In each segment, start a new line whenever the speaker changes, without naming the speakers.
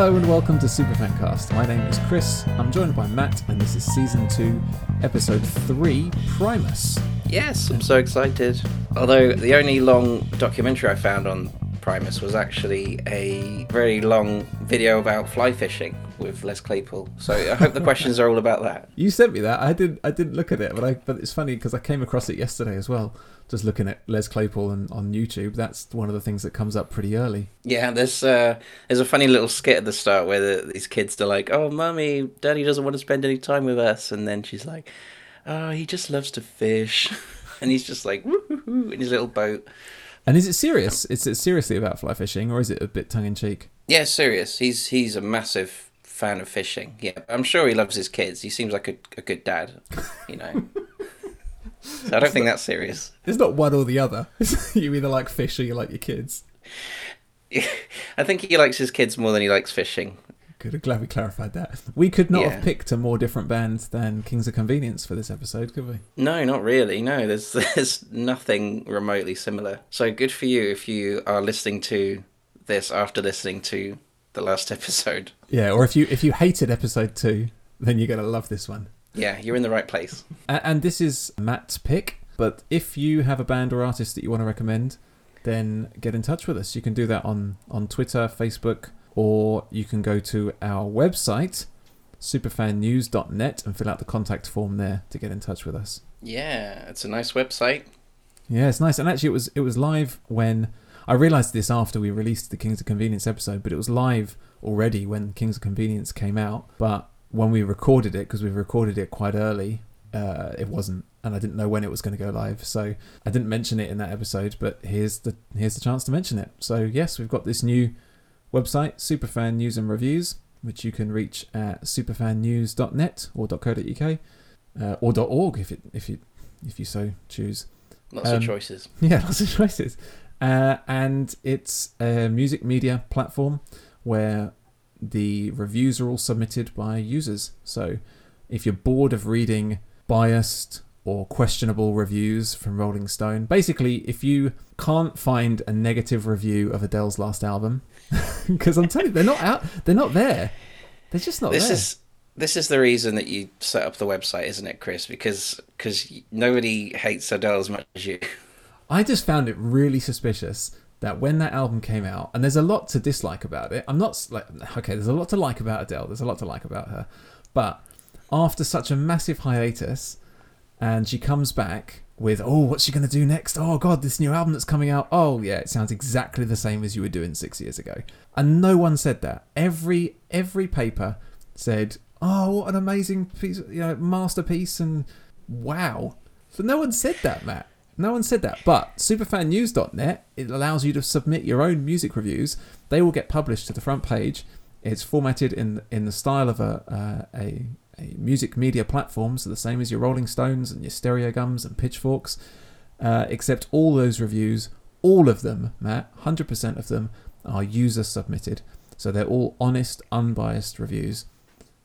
Hello and welcome to Superfancast. My name is Chris. I'm joined by Matt, and this is season two, episode three, Primus.
Yes, I'm so excited. Although the only long documentary I found on Primus was actually a very long video about fly fishing with Les Claypool. So I hope the questions are all about that.
You sent me that. I didn't. I didn't look at it, but I. But it's funny because I came across it yesterday as well. Just looking at Les Claypool and on YouTube. That's one of the things that comes up pretty early.
Yeah, there's uh, there's a funny little skit at the start where the, these kids are like, "Oh, mummy, daddy doesn't want to spend any time with us," and then she's like, "Oh, he just loves to fish," and he's just like woo in his little boat.
And is it serious? Is it seriously about fly fishing, or is it a bit tongue in cheek?
Yeah, serious. He's he's a massive fan of fishing. Yeah, I'm sure he loves his kids. He seems like a, a good dad, you know. so I don't think that's serious.
It's not one or the other. you either like fish or you like your kids.
I think he likes his kids more than he likes fishing.
Good. I'm glad we clarified that. We could not
Yeah.
have picked a more different band than Kings of Convenience for this episode, could we?
No, not really. No, there's there's nothing remotely similar. So good for you if you are listening to this after listening to the last episode.
Yeah. Or if you if you hated episode two, then you're gonna love this one.
Yeah, you're in the right place.
And this is Matt's pick. But if you have a band or artist that you want to recommend, then get in touch with us. You can do that on, on Twitter, Facebook, or you can go to our website, superfannews.net, and fill out the contact form there to get in touch with us.
Yeah, it's a nice website.
Yeah, it's nice. And actually, it was it was live when I realised this after we released the Kings of Convenience episode, but it was live already when Kings of Convenience came out. But when we recorded it, because we recorded it quite early, uh, it wasn't, and I didn't know when it was going to go live, so I didn't mention it in that episode. But here's the here's the chance to mention it. So yes, we've got this new website, Superfan News and Reviews, which you can reach at superfannews.net or .co.uk uh, or .org if it if you if you so choose.
Lots
Um,
of choices.
Yeah, lots of choices. Uh, and it's a music media platform where the reviews are all submitted by users. So if you're bored of reading biased or questionable reviews from Rolling Stone, basically, if you can't find a negative review of Adele's last album, because I'm telling you, they're not out, they're not there. They're just not
This
there.
is this is the reason that you set up the website, isn't it, Chris? Because because nobody hates Adele as much as you.
I just found it really suspicious that when that album came out, and there's a lot to dislike about it. I'm not like okay, there's a lot to like about Adele. There's a lot to like about her, but after such a massive hiatus, and she comes back with oh, what's she gonna do next? Oh God, this new album that's coming out. Oh yeah, it sounds exactly the same as you were doing six years ago, and no one said that. Every every paper said, oh, what an amazing piece, you know, masterpiece, and wow. So no one said that, Matt. No one said that. But superfannews.net, it allows you to submit your own music reviews. They will get published to the front page. It's formatted in in the style of a uh, a music media platforms so the same as your Rolling Stones and your Stereo Gums and Pitchforks. Uh, except all those reviews, all of them, Matt, hundred percent of them are user submitted. So they're all honest, unbiased reviews.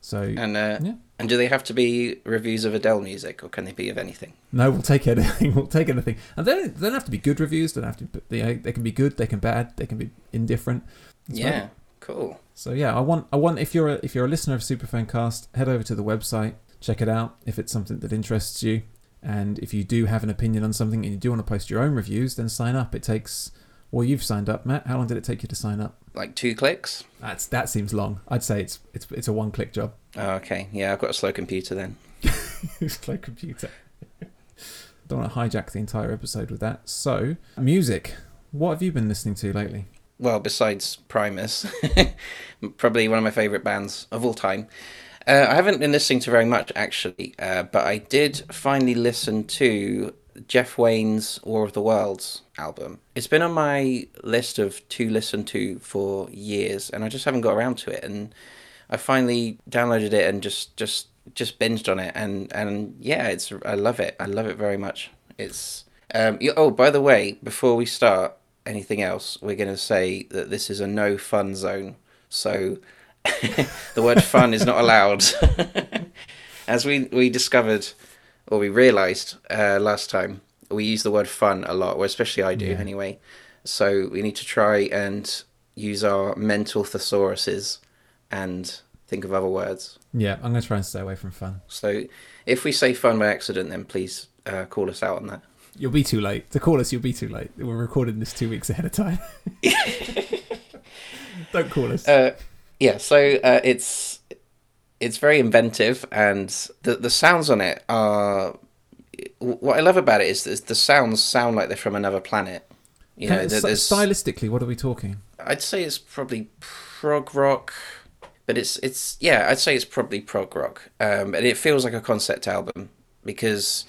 So
And uh,
Yeah.
and do they have to be reviews of Adele music, or can they be of anything?
No, we'll take anything. We'll take anything. And they don't, they don't have to be good reviews. They don't have to. They, they can be good. They can be bad. They can be indifferent. It's
yeah,
fine.
Cool.
So yeah, I want. I want. If you're a, if you're a listener of Superfancast, head over to the website, check it out. If it's something that interests you, and if you do have an opinion on something and you do want to post your own reviews, then sign up. It takes. Well, you've signed up, Matt. How long did it take you to sign up?
Like two clicks.
That's that seems long. I'd say it's it's it's a one click job.
Oh, okay. Yeah, I've got a slow computer then.
like computer. Don't want to hijack the entire episode with that. So, music. What have you been listening to lately?
Well, besides Primus, probably one of my favourite bands of all time. Uh, I haven't been listening to very much actually, uh, but I did finally listen to Jeff Wayne's War of the Worlds album. It's been on my list of to listen to for years, and I just haven't got around to it. And I finally downloaded it and just just just binged on it, and and yeah, it's I love it. I love it very much. It's um. Oh, by the way, before we start anything else, we're going to say that this is a no fun zone. So the word fun is not allowed. As we, we discovered, or we realised uh, last time, we use the word fun a lot, or especially I do
Yeah.
anyway. So we need to try and use our mental thesauruses and think of other words.
Yeah, I'm going to try and stay away from fun.
So if we say fun by accident, then please uh, call us out on that.
You'll be too late. To call us, you'll be too late. We're recording this two weeks ahead of time. Don't call us.
Uh, yeah, so uh, it's it's very inventive, and the the sounds on it are. What I love about it is, is the sounds sound like they're from another planet. You know,
stylistically, what are we talking?
I'd say it's probably prog rock, but it's it's yeah, I'd say it's probably prog rock, um, and it feels like a concept album because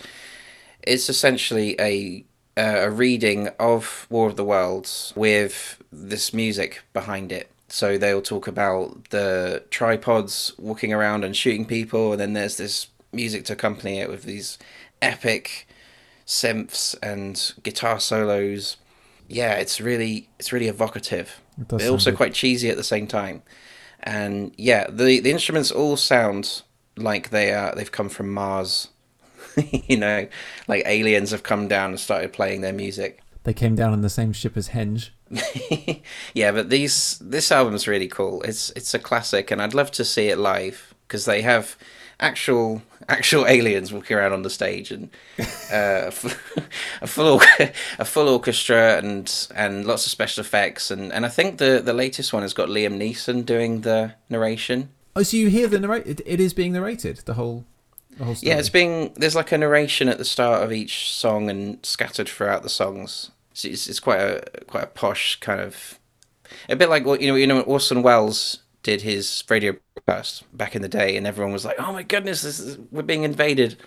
it's essentially a uh, a reading of War of the Worlds with this music behind it. So they'll talk about the tripods walking around and shooting people, and then there's this music to accompany it with these epic synths and guitar solos. Yeah, it's really it's really evocative.
It does
They're also
good.
quite cheesy at the same time. And yeah, the the instruments all sound like they are they've come from Mars. you know, like aliens have come down and started playing their music.
They came down on the same ship as Henge.
yeah, but these this album's really cool. It's it's a classic, and I'd love to see it live because they have actual actual aliens walking around on the stage and uh, a full a full orchestra and and lots of special effects and, and I think the the latest one has got Liam Neeson doing the narration.
Oh, so you hear the narrate? It, is being narrated. The whole, the whole story.
Yeah, it's being there's like a narration at the start of each song and scattered throughout the songs. So it's, it's quite a quite a posh kind of a bit like what you know you know Orson Welles did his radio broadcast back in the day, and everyone was like, "Oh my goodness, this is, we're being invaded."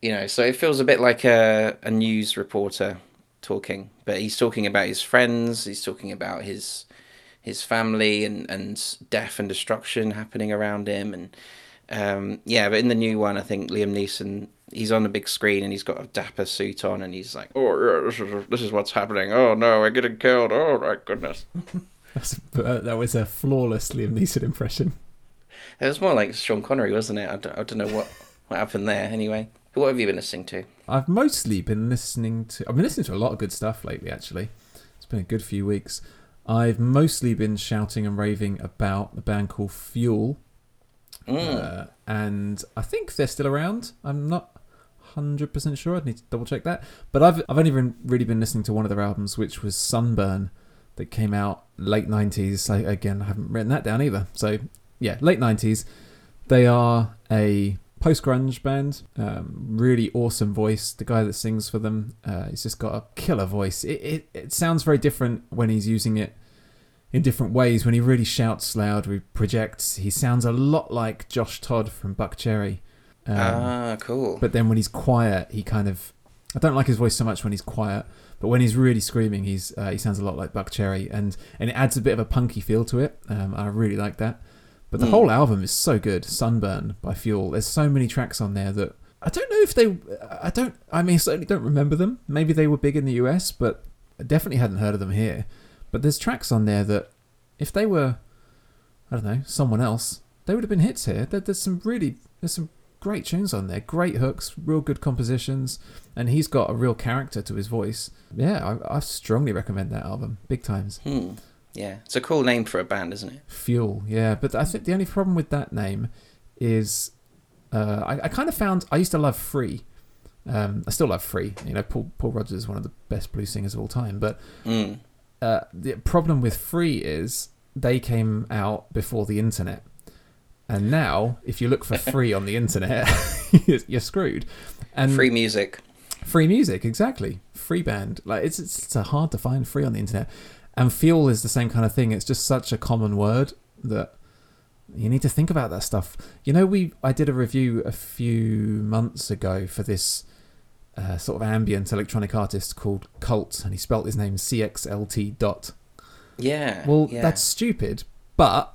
You know, so it feels a bit like a a news reporter talking, but he's talking about his friends. He's talking about his his family and and death and destruction happening around him and um, yeah, but in the new one, I think Liam Neeson he's on the big screen and he's got a dapper suit on and he's like, "Oh yeah, this is this is what's happening. Oh no, we're getting killed. Oh my goodness."
Uh, that was a flawless Liam Neeson impression.
It was more like Sean Connery, wasn't it? I don't, I don't know what what happened there. Anyway, what have you been listening to?
I've mostly been listening to. I've been listening to a lot of good stuff lately. Actually, it's been a good few weeks. I've mostly been shouting and raving about the band called Fuel,
Mm.
uh, and I think they're still around. I'm not hundred percent sure. I'd need to double check that. But I've I've only been, really been listening to one of their albums, which was Sunburn, that came out late nineties. So again, I haven't written that down either. So yeah, late nineties. They are a post grunge band. Um, really awesome voice. The guy that sings for them, uh, he's just got a killer voice. It, it it sounds very different when he's using it in different ways. When he really shouts loud, he projects. He sounds a lot like Josh Todd from Buckcherry. Um,
ah, cool.
but then when he's quiet, he kind of. I don't like his voice so much when he's quiet, but when he's really screaming, he's uh, he sounds a lot like Buckcherry, and and it adds a bit of a punky feel to it. Um, I really like that. But the
Mm.
whole album is so good. Sunburn by Fuel. There's so many tracks on there that I don't know if they. I don't. I mean, I certainly don't remember them. Maybe they were big in the US, but I definitely hadn't heard of them here. But there's tracks on there that, if they were, I don't know, someone else, they would have been hits here. There, there's some really, there's some great tunes on there, great hooks, real good compositions, and he's got a real character to his voice. Yeah, I, I strongly recommend that album, big times.
Hmm. Yeah, it's a cool name for a band, isn't it?
Fuel, yeah. But I think the only problem with that name is uh, I, I kind of found I used to love Free. Um, I still love Free. You know, Paul, Paul Rodgers is one of the best blues singers of all time. But
Mm.
Uh, the problem with Free is they came out before the internet. And now, if you look for free on the internet, you're- screwed. And
Free music.
Free music, exactly. Free band. Like it's it's, it's hard to find free on the internet. And fuel is the same kind of thing. It's just such a common word that you need to think about that stuff. You know, we I did a review a few months ago for this uh, sort of ambient electronic artist called Cult, and he spelt his name CXLT dot.
Yeah.
Well,
yeah.
that's stupid, but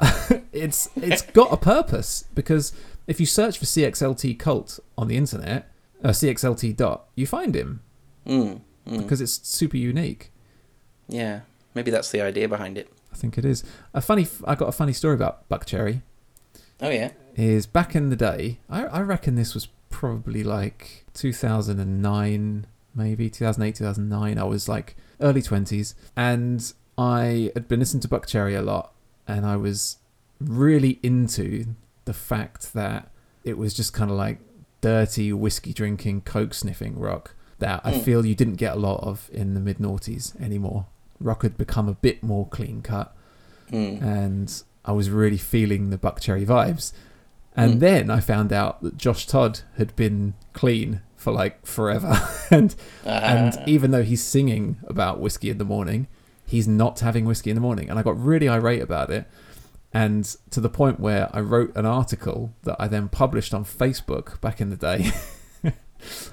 it's it's got a purpose because if you search for CXLT Cult on the internet, uh, CXLT dot, you find him
Mm. Mm.
because it's super unique.
Yeah. Maybe that's the idea behind it.
I think it is. A funny, I got a funny story about Buckcherry.
Oh yeah.
Is back in the day, I, I reckon this was probably like 2009, maybe 2008, 2009. I was like early 20s, and I had been listening to Buckcherry a lot, and I was really into the fact that it was just kind of like dirty whiskey drinking, coke sniffing rock that I
Mm.
feel you didn't get a lot of in the mid noughties anymore. Rock had become a bit more clean cut,
Mm.
and I was really feeling the Buckcherry vibes. And
Mm.
then I found out that Josh Todd had been clean for like forever, and
Ah.
and even though he's singing about whiskey in the morning, he's not having whiskey in the morning. And I got really irate about it. And to the point where I wrote an article that I then published on Facebook back in the day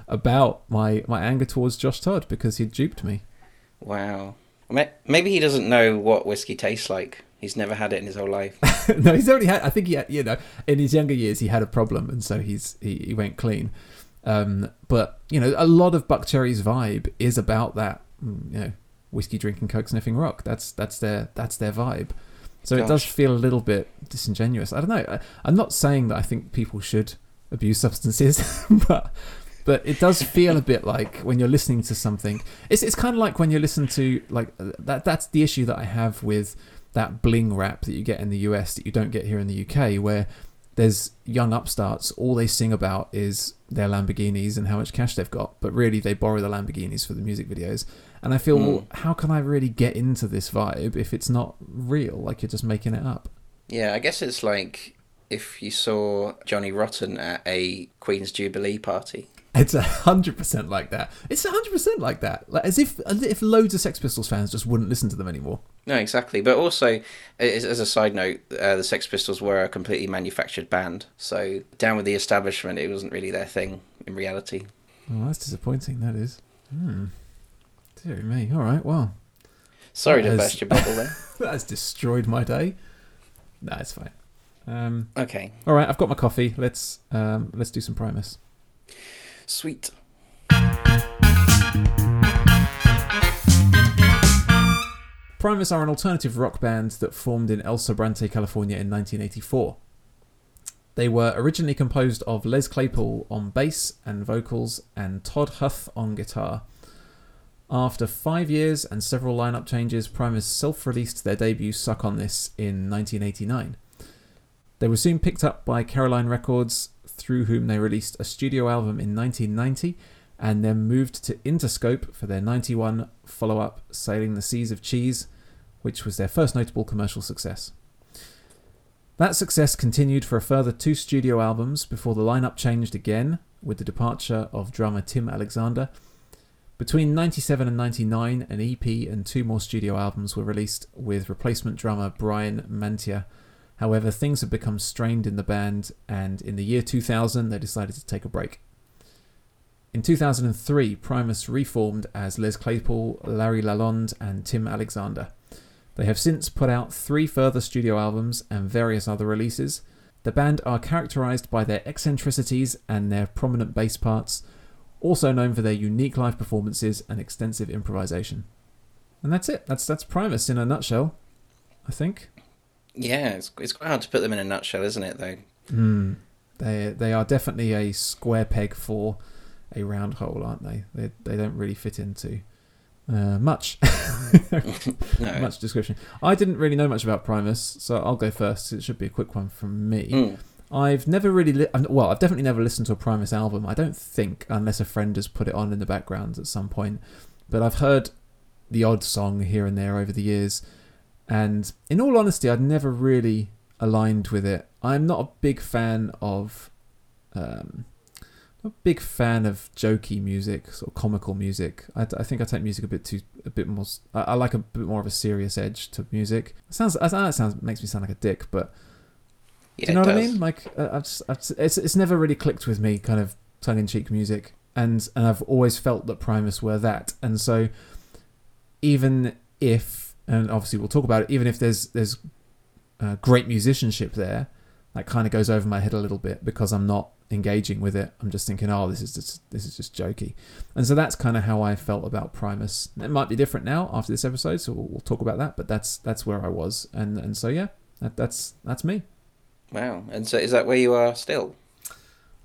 about my, my anger towards Josh Todd because he'd duped me.
wow. Maybe he doesn't know what whiskey tastes like. He's never had it in his whole life.
no, he's only had. I think he had. You know, in his younger years, he had a problem, and so he's he, he went clean. Um, but you know, a lot of Buckcherry's vibe is about that. mm, You know, whiskey drinking, coke sniffing rock. That's that's their that's their vibe. So it does feel a little bit disingenuous. I don't know. I, I'm not saying that I think people should abuse substances, but but it does feel a bit like when you're listening to something. It's it's kind of like when you listen to like uh, that. That's the issue that I have with that bling rap that you get in the US that you don't get here in the UK, where there's young upstarts. All they sing about is their Lamborghinis and how much cash they've got, but really they borrow the Lamborghinis for the music videos. And I feel,
Mm.
well, how can I really get into this vibe if it's not real? Like you're just making it up.
Yeah, I guess it's like if you saw Johnny Rotten at a Queen's Jubilee party.
It's a hundred percent like that. It's a hundred percent like that. Like as if as if loads of Sex Pistols fans just wouldn't listen to them anymore.
No, exactly. But also, as, as a side note, uh, the Sex Pistols were a completely manufactured band. So down with the establishment, it wasn't really their thing in reality.
Oh, that's disappointing. That is. Hmm. Dear me. All right. Well,
Sorry to
That is-
burst your bubble there.
that has destroyed my day. Nah, it's fine. Um.
Okay,
All right. I've got my coffee. Let's um. Let's do some Primus.
Sweet.
Primus are an alternative rock band that formed in El Sobrante, California in 1984. They were originally composed of Les Claypool on bass and vocals and Todd Huth on guitar. After five years and several lineup changes, Primus self released their debut Suck on This in 1989. They were soon picked up by Caroline Records, through whom they released a studio album in 1990 and then moved to Interscope for their 91 follow up Sailing the Seas of Cheese, which was their first notable commercial success. That success continued for a further two studio albums before the lineup changed again with the departure of drummer Tim Alexander. Between 97 and 99, an EP and two more studio albums were released with replacement drummer Brian Mantia. However, things had become strained in the band, and in the year 2000, they decided to take a break. In 2003, Primus reformed as Les Claypool, Larry Lalonde, and Tim Alexander. They have since put out three further studio albums and various other releases. The band are characterized by their eccentricities and their prominent bass parts, also known for their unique live performances and extensive improvisation. And that's it. That's that's Primus in a nutshell, I think.
Yeah, it's, it's quite hard to put them in a nutshell, isn't it, though?
Hmm. They they are definitely a square peg for a round hole, aren't they? They they don't really fit into uh, much
No.
much description. I didn't really know much about Primus, so I'll go first. It should be a quick one from me.
Mm.
I've never really, li- well, I've definitely never listened to a Primus album. I don't think, unless a friend has put it on in the background at some point. But I've heard the odd song here and there over the years, and in all honesty, I'd never really aligned with it. I'm not a big fan of, um, I'm a big fan of jokey music, sort of comical music. I, I think I take music a bit too, a bit more. I like a bit more of a serious edge to music. It sounds, I know it sounds makes me sound like a dick, but
Yeah,
do you know what I mean? Like, uh, I've just, I've just, it's it's never really clicked with me, kind of tongue in cheek music, and and I've always felt that Primus were that, and so even if, and obviously we'll talk about it, even if there's there's uh, great musicianship there, that kind of goes over my head a little bit because I'm not engaging with it. I'm just thinking, oh, this is just this is just jokey, and so that's kind of how I felt about Primus. It might be different now after this episode, so we'll, we'll talk about that. But that's that's where I was, and and so yeah, that, that's that's me.
Wow. And so is that where you are still?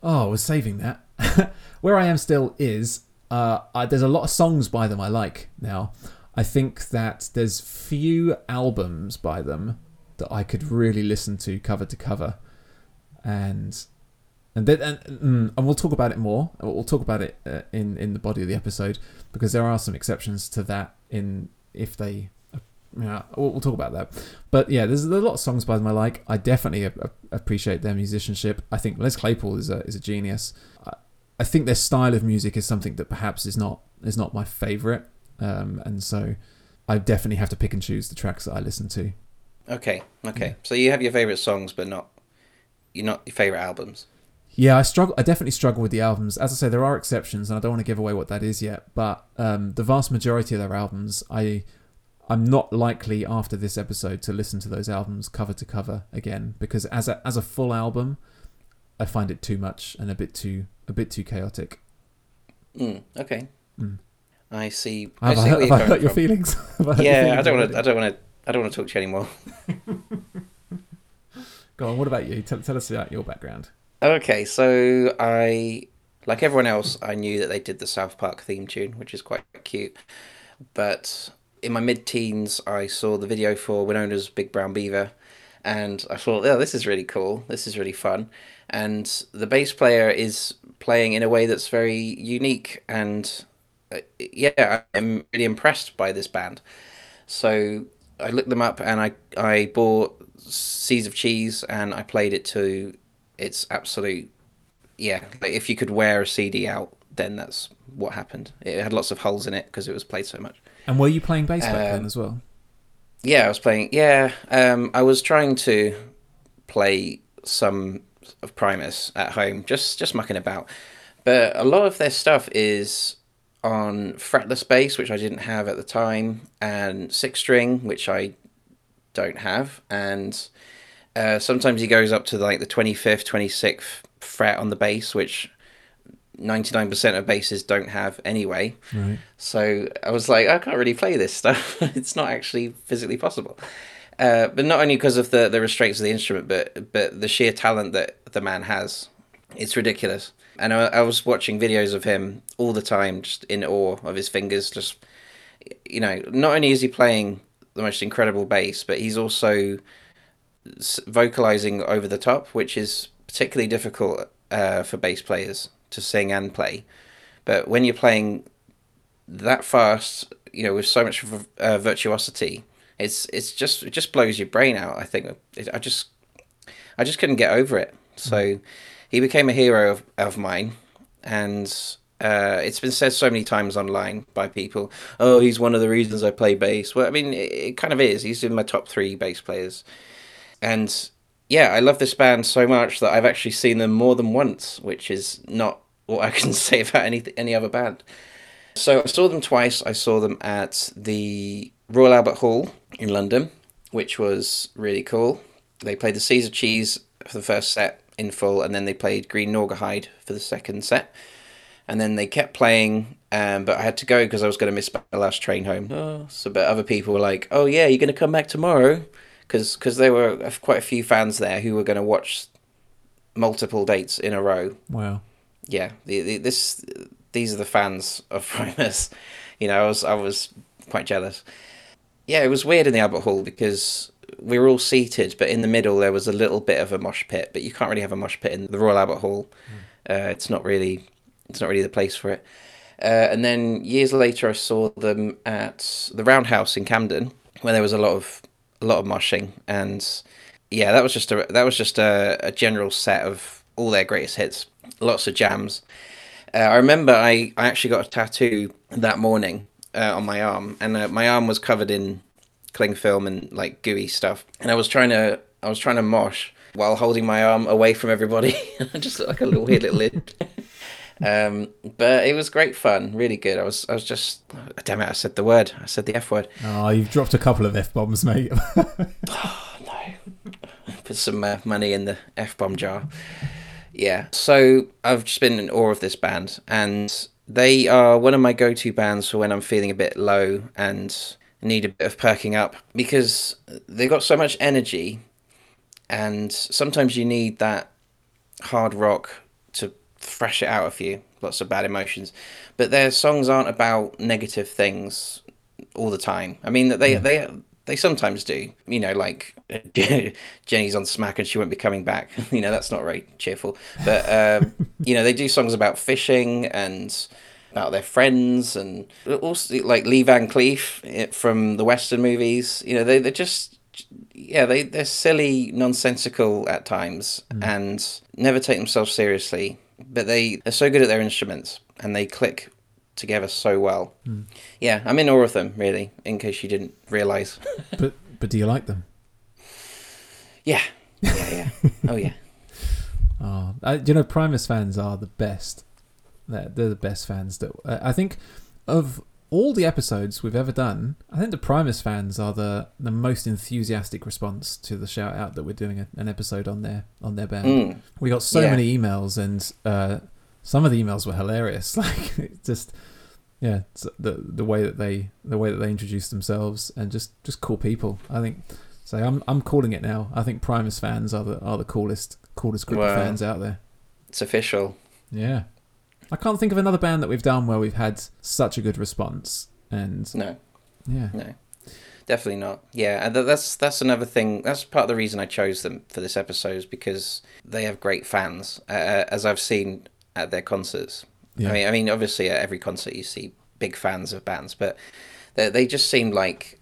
Oh, I was saving that. Where I am still is uh, I, there's a lot of songs by them I like now. I think that there's few albums by them that I could really listen to cover to cover, and and then and, mm, and we'll talk about it more. We'll talk about it uh, in in the body of the episode because there are some exceptions to that in if they. Yeah, we'll, we'll talk about that. But yeah, there's a lot of songs by them I like. I definitely a- a- appreciate their musicianship. I think Les Claypool is a is a genius. I, I think their style of music is something that perhaps is not is not my favorite, um, and so I definitely have to pick and choose the tracks that I listen to.
Okay, okay. So you have your favorite songs, but not you're not your favorite albums.
Yeah, I struggle. I definitely struggle with the albums. As I say, there are exceptions, and I don't want to give away what that is yet. But um, the vast majority of their albums, I, I'm not likely after this episode to listen to those albums cover to cover again because as a as a full album, I find it too much and a bit too a bit too chaotic.
Mm, okay.
Mm.
I see. I
Have I,
see where
have
you're
I hurt your feelings? Have I your
Yeah,
feelings
I don't want to. I don't want to. I don't want to talk to you anymore.
Go on. What about you? Tell, tell us about your background.
Okay, so I, like everyone else, I knew that they did the South Park theme tune, which is quite cute. But in my mid-teens, I saw the video for Winona's Big Brown Beaver, and I thought, oh, this is really cool. This is really fun. And the bass player is playing in a way that's very unique, and yeah, I'm really impressed by this band. So I looked them up, and I I bought Seas of Cheese, and I played it to its absolute yeah. Like if you could wear a CD out, then that's what happened. It had lots of holes in it because it was played so much.
And were you playing bass back then
Um,
as well?
Yeah, I was playing. Yeah, um, I was trying to play some of Primus at home, just just mucking about. But a lot of their stuff is on fretless bass, which I didn't have at the time, and six string, which I don't have, and uh, sometimes he goes up to like the twenty fifth, twenty sixth fret on the bass, which ninety nine percent of basses don't have anyway.
Right.
So I was like, I can't really play this stuff. it's not actually physically possible. Uh, but not only because of the, the restraints of the instrument, but but the sheer talent that the man has. It's ridiculous. And I, I was watching videos of him all the time, just in awe of his fingers. Just you know, not only is he playing the most incredible bass, but he's also vocalizing over the top, which is particularly difficult uh, for bass players to sing and play. But when you're playing that fast, you know, with so much uh, virtuosity, it's it's just it just blows your brain out. I think it, I just I just couldn't get over it. So he became a hero of, of mine, and uh, it's been said so many times online by people. Oh, he's one of the reasons I play bass. Well, I mean, it, it kind of is. He's in my top three bass players, and yeah, I love this band so much that I've actually seen them more than once, which is not what I can say about any any other band. So I saw them twice. I saw them at the Royal Albert Hall in London, which was really cool. They played the Seas of Cheese for the first set in full, and then they played Green Naugahyde for the second set. And then they kept playing, um, but I had to go because I was going to miss my last train home. Oh, so, but other people were like, "Oh yeah, you're going to come back tomorrow," because because there were quite a few fans there who were going to watch multiple dates in a row
Wow.
yeah, the, the, this these are the fans of Primus. You know, I was I was quite jealous. Yeah, it was weird in the Albert Hall because we were all seated, but in the middle there was a little bit of a mosh pit. But you can't really have a mosh pit in the Royal Albert Hall. Uh, it's not really it's not really the place for it. Uh, and then years later, I saw them at the Roundhouse in Camden, where there was a lot of a lot of moshing, and yeah, that was just a that was just a, a general set of all their greatest hits, lots of jams. Uh, I remember I, I actually got a tattoo that morning uh, on my arm, and uh, my arm was covered in cling film and like gooey stuff, and I was trying to I was trying to mosh while holding my arm away from everybody, I just looked like a little weird little lid. Um, but it was great fun, really good. I was, I was just, damn it, I said the word, I said the F word.
Oh, you've dropped a couple of f bombs, mate.
Oh no, put some uh, money in the F bomb jar. Yeah, so I've just been in awe of this band, and they are one of my go to bands for when I'm feeling a bit low and need a bit of perking up because they've got so much energy, and sometimes you need that hard rock to thrash it out of you, lots of bad emotions. But their songs aren't about negative things all the time. I mean, that they they They sometimes do. You know, like Jenny's on Smack and she won't be coming back. you know, that's not very cheerful. But um, you know, they do songs about fishing and about their friends and also like Lee Van Cleef eh, from the Western movies. You know, they they're just yeah they they're silly, nonsensical at times mm. and never take themselves seriously. But they they're so good at their instruments and they click together so well. Mm. Yeah, I'm in awe of them really. In case you didn't realize.
But but do you like them?
yeah, yeah, yeah. Oh yeah.
Oh, I, do you know Primus fans are the best. They're, they're the best fans. That uh, I think of all the episodes we've ever done. I think the Primus fans are the the most enthusiastic response to the shout out that we're doing a, an episode on their on their band.
Mm.
We got so
Yeah.
many emails, and uh, some of the emails were hilarious. Like just yeah, the the way that they the way that they introduce themselves and just just cool people. I think. So I'm I'm calling it now. I think Primus fans are the are the coolest coolest group of fans out there.
It's official.
Yeah. I can't think of another band that we've done where we've had such a good response. And
No.
yeah.
No, definitely not. Yeah, and that's that's another thing. That's part of the reason I chose them for this episode is because they have great fans, uh, as I've seen at their concerts.
Yeah.
I mean, I mean, obviously at every concert you see big fans of bands, but they they just seem like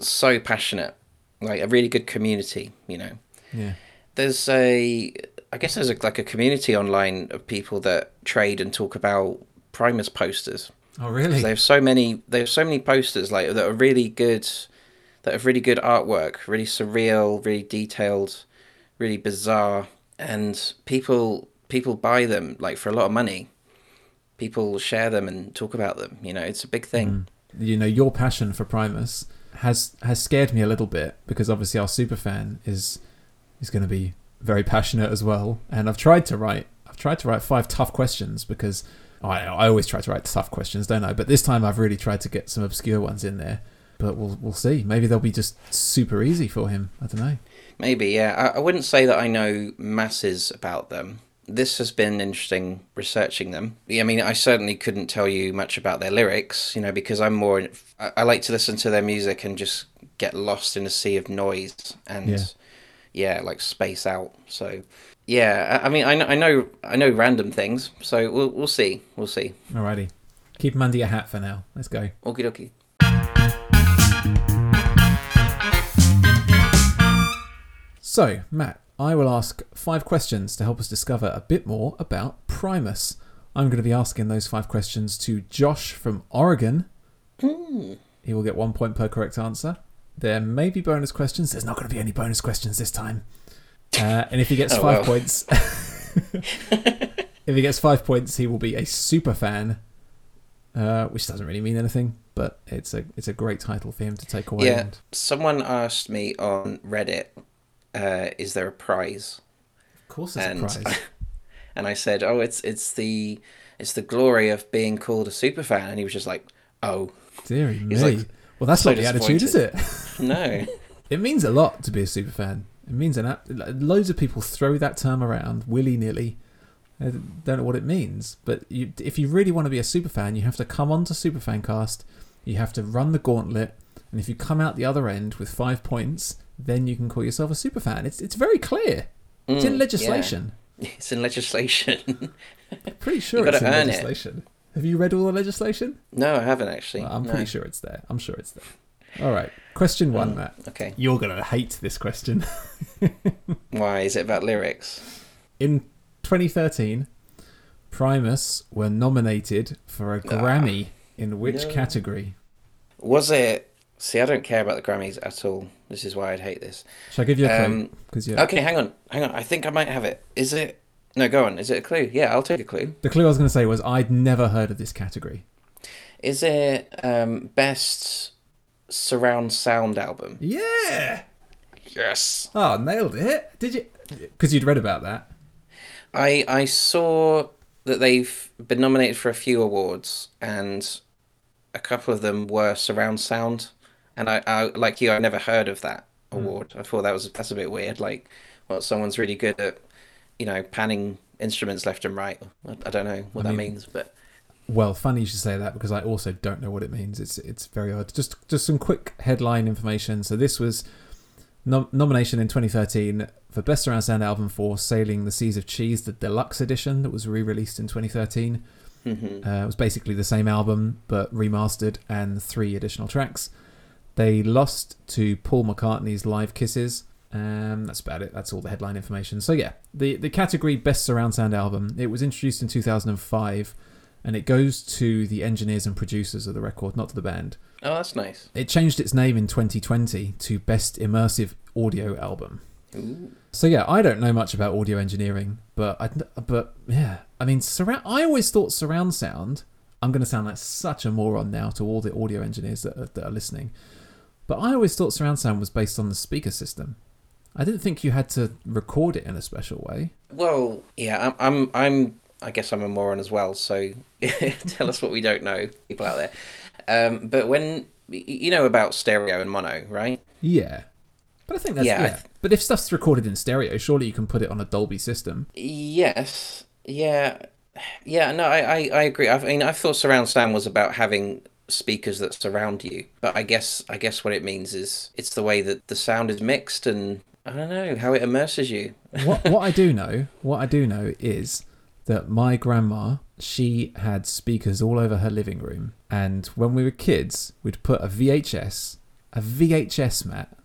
so passionate, like a really good community. You know,
Yeah.
there's a I guess there's a, like a community online of people that trade and talk about Primus posters.
Oh, really?
They have so many. They have so many posters like that are really good, that have really good artwork, really surreal, really detailed, really bizarre, and people people buy them like for a lot of money. People share them and talk about them. You know, it's a big thing. Mm.
You know, your passion for Primus has has scared me a little bit because obviously our super fan is is going to be very passionate as well. And I've tried to write I've tried to write five tough questions because I I always try to write tough questions, don't I? But this time I've really tried to get some obscure ones in there. But we'll we'll see. Maybe they'll be just super easy for him. I don't know.
Maybe, yeah. I, I wouldn't say that I know masses about them. This has been interesting researching them. Yeah, I mean, I certainly couldn't tell you much about their lyrics, you know, because I'm more. I, I like to listen to their music and just get lost in a sea of noise and,
Yeah.
Yeah, like space out. So, yeah, I, I mean, I know, I know, I know random things. So we'll we'll see, we'll see.
Alrighty. Keep him under your hat for now. Let's go.
Okie dokie.
So, Matt, I will ask five questions to help us discover a bit more about Primus. I'm going to be asking those five questions to Josh from Oregon. Hmm. He will get one point per correct answer. There may be bonus questions. There's not going to be any bonus questions this time. Uh, and if he gets
Oh,
five
well.
points, if he gets five points, he will be a super fan, uh, which doesn't really mean anything, but it's a it's a great title for him to take away.
Yeah,
And
someone asked me on Reddit, uh, "Is there a prize?"
of course, it's
and
a prize.
and I said, "Oh, it's it's the it's the glory of being called a super fan," and he was just like, "Oh,
Deary me.
He's like,
well, that's
so
not the attitude, is it?
no."
It means a lot to be a super fan. It means an app. Loads of people throw that term around willy nilly. I don't know what it means, but you, if you really want to be a super fan, you have to come onto Superfancast. You have to run the gauntlet, and if you come out the other end with five points, then you can call yourself a super fan. It's it's very clear. It's
Mm,
in
yeah.
legislation.
It's in legislation.
Pretty sure it's in
legislation. it.
Have you read all the legislation?
no, I haven't actually.
Well, I'm
no.
pretty sure it's there. I'm sure it's there. All right. Question one,
Mm.
Matt.
Okay,
You're gonna hate this question.
why is it about lyrics?
In 2013, Primus were nominated for a
Ah.
Grammy in which
No.
category?
Was it? See, I don't care about the Grammys at all. This is why I'd hate this.
Shall I give you a clue?
Um, Okay, hang on, hang on. I think I might have it. Is it? No, go on. Is it a clue? Yeah, I'll take a clue.
the clue I was going to say was I'd never heard of this category.
Is it um, best surround sound album?
Yeah.
Yes.
Oh, nailed it. Did you? Because you'd read about that.
I I saw that they've been nominated for a few awards, and a couple of them were surround sound. And I, I like you, I never heard of that award. I thought that was that's a bit weird. Like, well, someone's really good at, you know, panning instruments left and right. I, don't know what
I
that
mean-
means, but
Well, funny you should say that because I also don't know what it means. It's it's very odd. Just just some quick headline information. So this was nom- nomination in 2013 for Best Surround Sound Album for Sailing the Seas of Cheese, the deluxe edition that was re-released in 2013.
Mhm.
Uh, it was basically the same album but remastered and three additional tracks. They lost to Paul McCartney's Live Kisses. Um, that's about it. That's all the headline information. So yeah, the the category Best Surround Sound Album. It was introduced in 2005, and it goes to the engineers and producers of the record, not to the band.
Oh, that's nice.
It changed its name in 2020 to Best Immersive Audio Album.
Ooh.
So yeah, I don't know much about audio engineering, but I, but yeah, I mean, surround. I always thought surround sound. I'm going to sound like such a moron now to all the audio engineers that are, that are listening, but I always thought surround sound was based on the speaker system. I didn't think you had to record it in a special way.
Well, yeah, I'm, I'm, I'm, I guess I'm a moron as well. So tell us what we don't know, people out there. Um, but when you know about stereo and mono, right?
Yeah, but I think that's
Yeah,
yeah. But if stuff's recorded in stereo, surely you can put it on a Dolby system.
Yes. Yeah. Yeah. No, I, I, I agree. I mean, I thought surround sound was about having speakers that surround you, but I guess, I guess what it means is it's the way that the sound is mixed and I don't know how it immerses you.
what what I do know, what I do know is that my grandma, she had speakers all over her living room, and when we were kids, we'd put a VHS, a VHS mat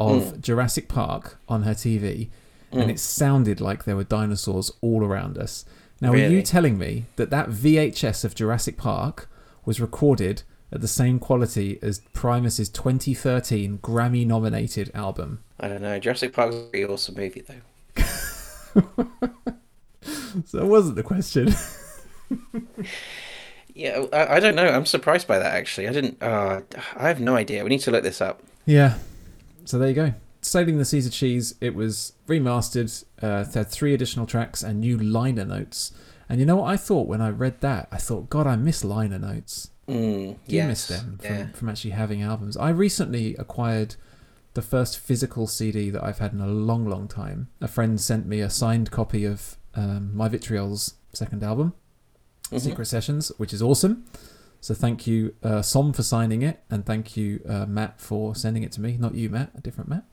of Jurassic Park on her TV, and
Mm.
it sounded like there were dinosaurs all around us. Now, are you telling me that that VHS of Jurassic Park was recorded at the same quality as Primus's 2013 Grammy-nominated album?
I don't know. Jurassic Park is a pretty awesome movie, though.
So that wasn't the question.
Yeah, I, I don't know. I'm surprised by that actually. I didn't. Uh, I have no idea. We need to look this up.
Yeah. So there you go. Sailing the Seas of Cheese. It was remastered. Uh, it had three additional tracks and new liner notes. And you know what I thought when I read that? I thought, God, I miss liner notes.
Mm,
you
yes.
miss them from,
Yeah.
from actually having albums? I recently acquired the first physical CD that I've had in a long, long time. A friend sent me a signed copy of um, My Vitriol's second album,
Mhm.
Secret Sessions, which is awesome. So thank you, uh, Som, for signing it, and thank you, uh, Matt, for sending it to me. Not you, Matt, a different Matt.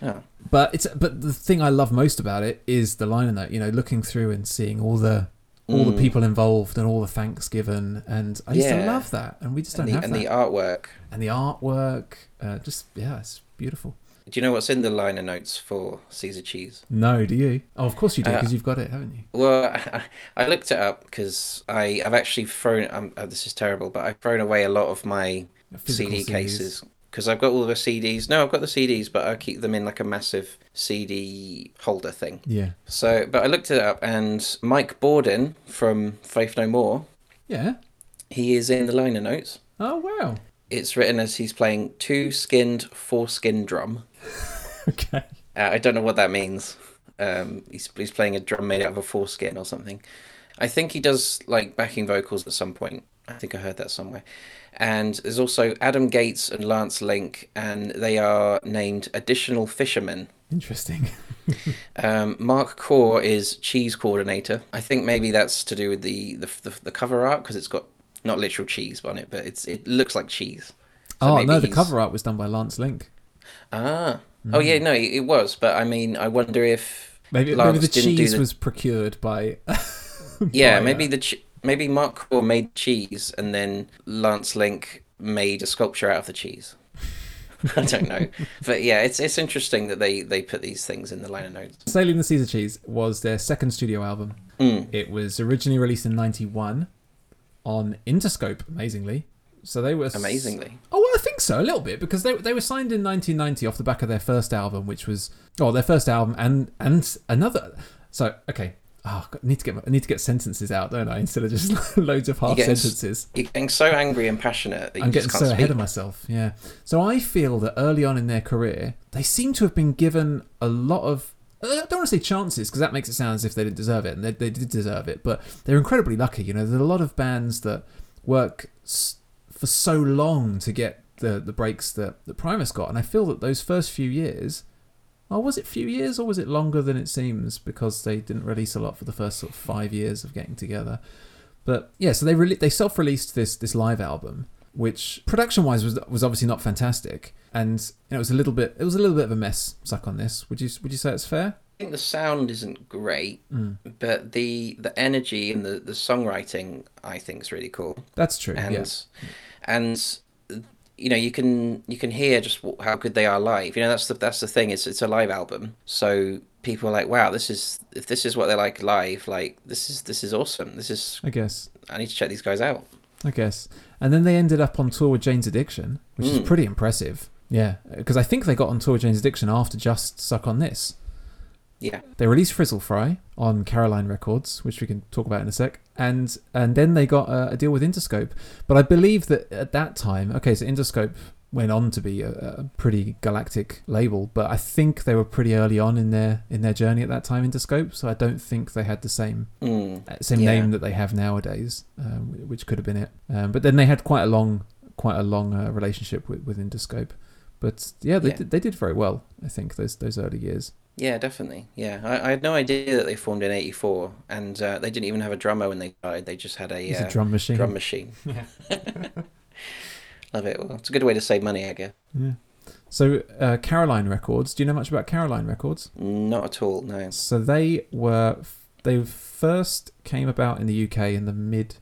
Oh.
But it's but the thing I love most about it is the liner note. You know, looking through and seeing all the all the
Mm.
people involved and all the thanks given, and I used to love that, and we just don't
And the,
have
and
that.
the artwork.
and the artwork, uh, just yeah, it's beautiful.
Do you know what's in the liner notes for Seas of Cheese?
No, do you? Oh, of course you do,
Uh,
because you've got it, haven't you?
Well, I, I looked it up because I I've actually thrown. Um, oh, this is terrible, but I've thrown away a lot of my
Physical
CD
CDs.
cases because I've got all the CDs. No, I've got the CDs, but I keep them in like a massive CD holder thing.
Yeah,
So, but I looked it up, and Mike Bordin from Faith No More,
yeah.
he is in the liner notes.
Oh wow.
It's written as he's playing two skinned, four skin drum.
Okay.
Uh, I don't know what that means. Um, he's he's playing a drum made out of a foreskin or something. I think he does like backing vocals at some point. I think I heard that somewhere. And there's also Adam Gates and Lance Link, and they are named additional fishermen.
Interesting.
Um, Mark Kohr is cheese coordinator. I think maybe that's to do with the the, the, the cover art because it's got not literal cheese on it, but it's it looks like cheese. So
oh no, the
he's-
cover art was done by Lance Link.
Ah. Oh yeah, no, it was, but I mean, I wonder if
Maybe, maybe the cheese
the-
was procured by.
Yeah,
by,
maybe
uh,
the ch- maybe Mark Kohr made cheese and then Lance Link made a sculpture out of the cheese. I don't know, but yeah, it's it's interesting that they they put these things in the liner notes.
Sailing the Seas of Cheese was their second studio album.
Mm.
It was originally released in '91 on Interscope, amazingly. So they were s-
Amazingly,
Oh, well, I think so, a little bit, because they they were signed in 1990 off the back of their first album, which was oh their first album and and another. So okay, oh, God, I need to get I need to get sentences out, don't I? Instead of just loads of half
get s-
sentences.
you're getting so angry and passionate that you
I'm getting so
speak.
ahead of myself. Yeah. So I feel that early on in their career, they seem to have been given a lot of. Uh, I don't want to say chances because that makes it sound as if they didn't deserve it, and they, they did deserve it. But they're incredibly lucky. You know, there's a lot of bands that work for so long to get the the breaks that that Primus got, and I feel that those first few years. Oh, was it few years or was it longer than it seems because they didn't release a lot for the first sort of five years of getting together? But yeah, so they really they self released this this live album, which production wise was was obviously not fantastic, and you know, it was a little bit it was a little bit of a mess. Suck on this. Would you would you say it's fair?
I think the sound isn't great,
Mm.
but the the energy and the, the songwriting I think is really cool.
That's true.
And
yeah.
and you know you can you can hear just how good they are live. You know that's the that's the thing. It's it's a live album, so people are like, wow, this is if this is what they're like live, like this is this is awesome. This is
I guess.
I need to check these guys out.
I guess. And then they ended up on tour with Jane's Addiction, which is
Mm.
pretty impressive. Yeah, because I think they got on tour with Jane's Addiction after just Suck on This.
Yeah,
They released Frizzle Fry on Caroline Records, which we can talk about in a sec, and and then they got a, a deal with Interscope. But I believe that at that time, okay, so Interscope went on to be a, a pretty galactic label, but I think they were pretty early on in their in their journey at that time. Interscope, so I don't think they had the same
mm.
uh, same
Yeah.
name that they have nowadays, um, which could have been it. Um, but then they had quite a long, quite a long uh, relationship with, with Interscope. But yeah, they
Yeah.
Did, they did very well. I think those those early years.
yeah, definitely. Yeah, I, I had no idea that they formed in '84, and uh, they didn't even have a drummer when they died. They just had a, uh,
a drum machine.
drum machine. Love it. Well, it's a good way to save money, I guess.
Yeah. So uh, Caroline Records. Do you know much about Caroline Records?
Not at all. No.
So they were they first came about in the UK in the mid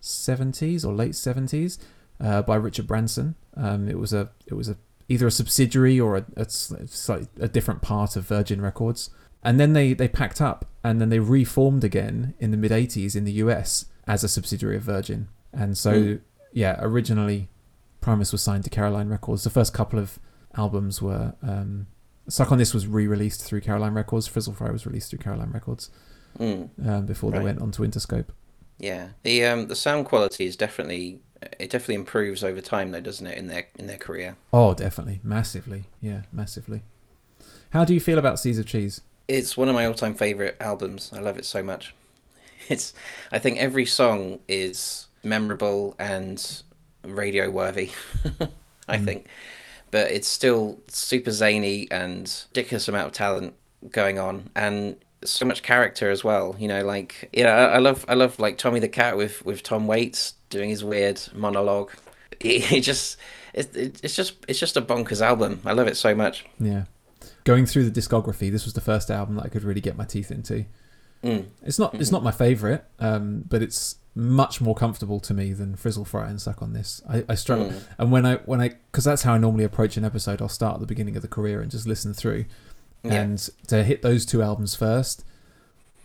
seventies or late seventies uh, by Richard Branson. Um, it was a it was a either a subsidiary or a, a slightly a different part of Virgin Records. And then they, they packed up and then they reformed again in the mid 80s in the US as a subsidiary of Virgin. And so,
Mm.
yeah, originally Primus was signed to Caroline Records. The first couple of albums were um, Suck on This was re-released through Caroline Records. Frizzle Fry was released through Caroline Records
Mm.
um, before they
Right.
went onto Interscope.
Yeah, the um the sound quality is definitely it definitely improves over time though, doesn't it? In their in their career,
Oh, definitely, massively, yeah, massively. How do you feel about Seas of Cheese?
it's one of my all time favorite albums. I love it so much. It's I think every song is memorable and radio worthy. I
Mm.
think, but it's still super zany and ridiculous amount of talent going on and so much character as well you know like yeah I, I love i love like tommy the cat with with tom waits doing his weird monologue he, he just it, it, it's just it's just a bonkers album i love it so much
Yeah, going through the discography, this was the first album that I could really get my teeth into.
mm.
It's not it's not my favorite, um, but it's much more comfortable to me than Frizzle Fry and Suck on this. I, I struggle,
Mm.
and when I when I because that's how I normally approach an episode. I'll start at the beginning of the career and just listen through.
yeah
And to hit those two albums first,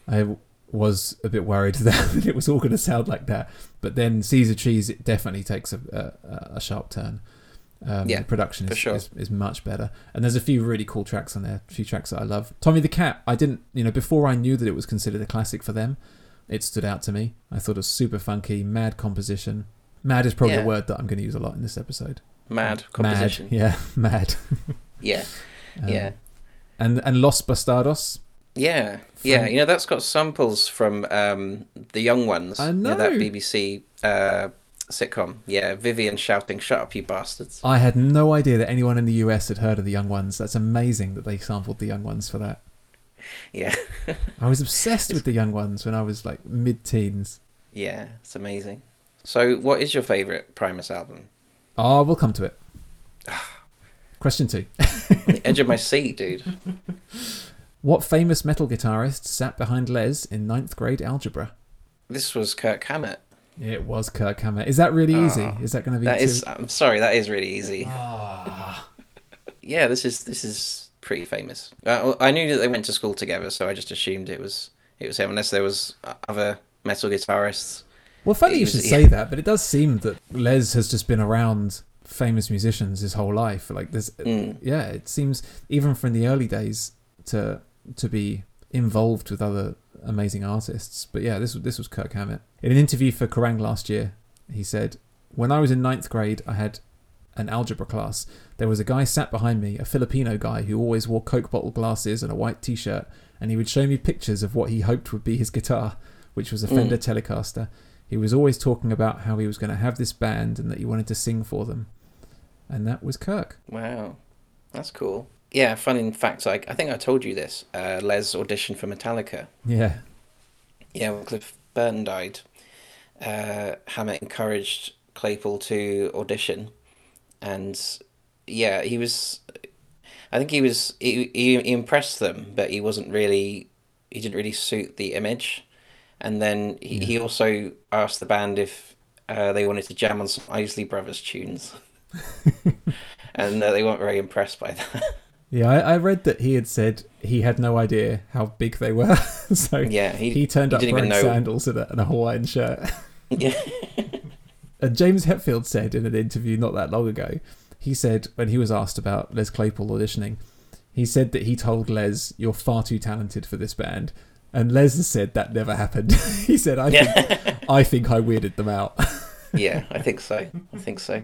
I was a bit worried that it was all going to sound like that. But then Seas of Cheese it definitely takes a, a, a sharp turn. Um,
Yeah,
the production is,
sure.
is, is much better, and there's a few really cool tracks on there. A few tracks that I love. Tommy the Cat. I didn't, you know, before I knew that it was considered a classic for them, it stood out to me. I thought it was super funky, mad composition. Mad is probably
Yeah.
a word that I'm going to use a lot in this episode.
mad composition
Mad, yeah, mad.
yeah
Um,
yeah
And and Los Bastardos.
yeah yeah you know that's got samples from um the young ones
I
You know, that bbc uh sitcom yeah vivian shouting shut up you bastards
I had no idea that anyone in the US had heard of the Young Ones. That's amazing that they sampled the Young Ones for that.
Yeah
I was obsessed with the Young Ones when I was like mid-teens.
yeah it's amazing so what is your favorite primus album
Oh, we'll come to it. Question two:
the edge of my seat dude
What famous metal guitarist sat behind Les in ninth grade algebra?
this was kirk hammett
It was Kirk Hammett. Is that really easy?
Ah,
Is that going to be
that
too...
is i'm sorry that is really easy
Ah.
yeah this is this is pretty famous uh, i knew that they went to school together so i just assumed it was it was him unless there was other metal guitarists
Well, funny you should say that, but it does seem that Les has just been around famous musicians his whole life. Like there's,
Mm.
yeah, it seems even from the early days to to be involved with other amazing artists. But yeah, this was this was Kirk Hammett in an interview for Kerrang last year. He said, "When I was in ninth grade, I had an algebra class. There was a guy sat behind me, a Filipino guy who always wore Coke bottle glasses and a white T-shirt, and he would show me pictures of what he hoped would be his guitar, which was a
Mm.
Fender Telecaster." He was always talking about how he was going to have this band and that he wanted to sing for them. And that was Kirk.
Wow, that's cool. Yeah, fun in fact. I, I think I told you this. Uh, Les auditioned for Metallica.
Yeah.
Yeah, when Cliff Burton died, uh, Hammett encouraged Claypool to audition, and yeah, he was. I think he was he, he, he impressed them, but he wasn't really he didn't really suit the image. And then he, yeah. he also asked the band if uh, they wanted to jam on some Isley Brothers tunes, and uh, they weren't very impressed by that.
Yeah, I, I, read that he had said he had no idea how big they were, so
yeah,
he, he turned he up wearing sandals and a, and a Hawaiian shirt.
yeah.
And James Hetfield said in an interview not that long ago, he said when he was asked about Les Claypool auditioning, he said that he told Les, "You're far too talented for this band," and Les said that never happened. he said, "I think I think I weirded them out."
yeah, I think so. I think so.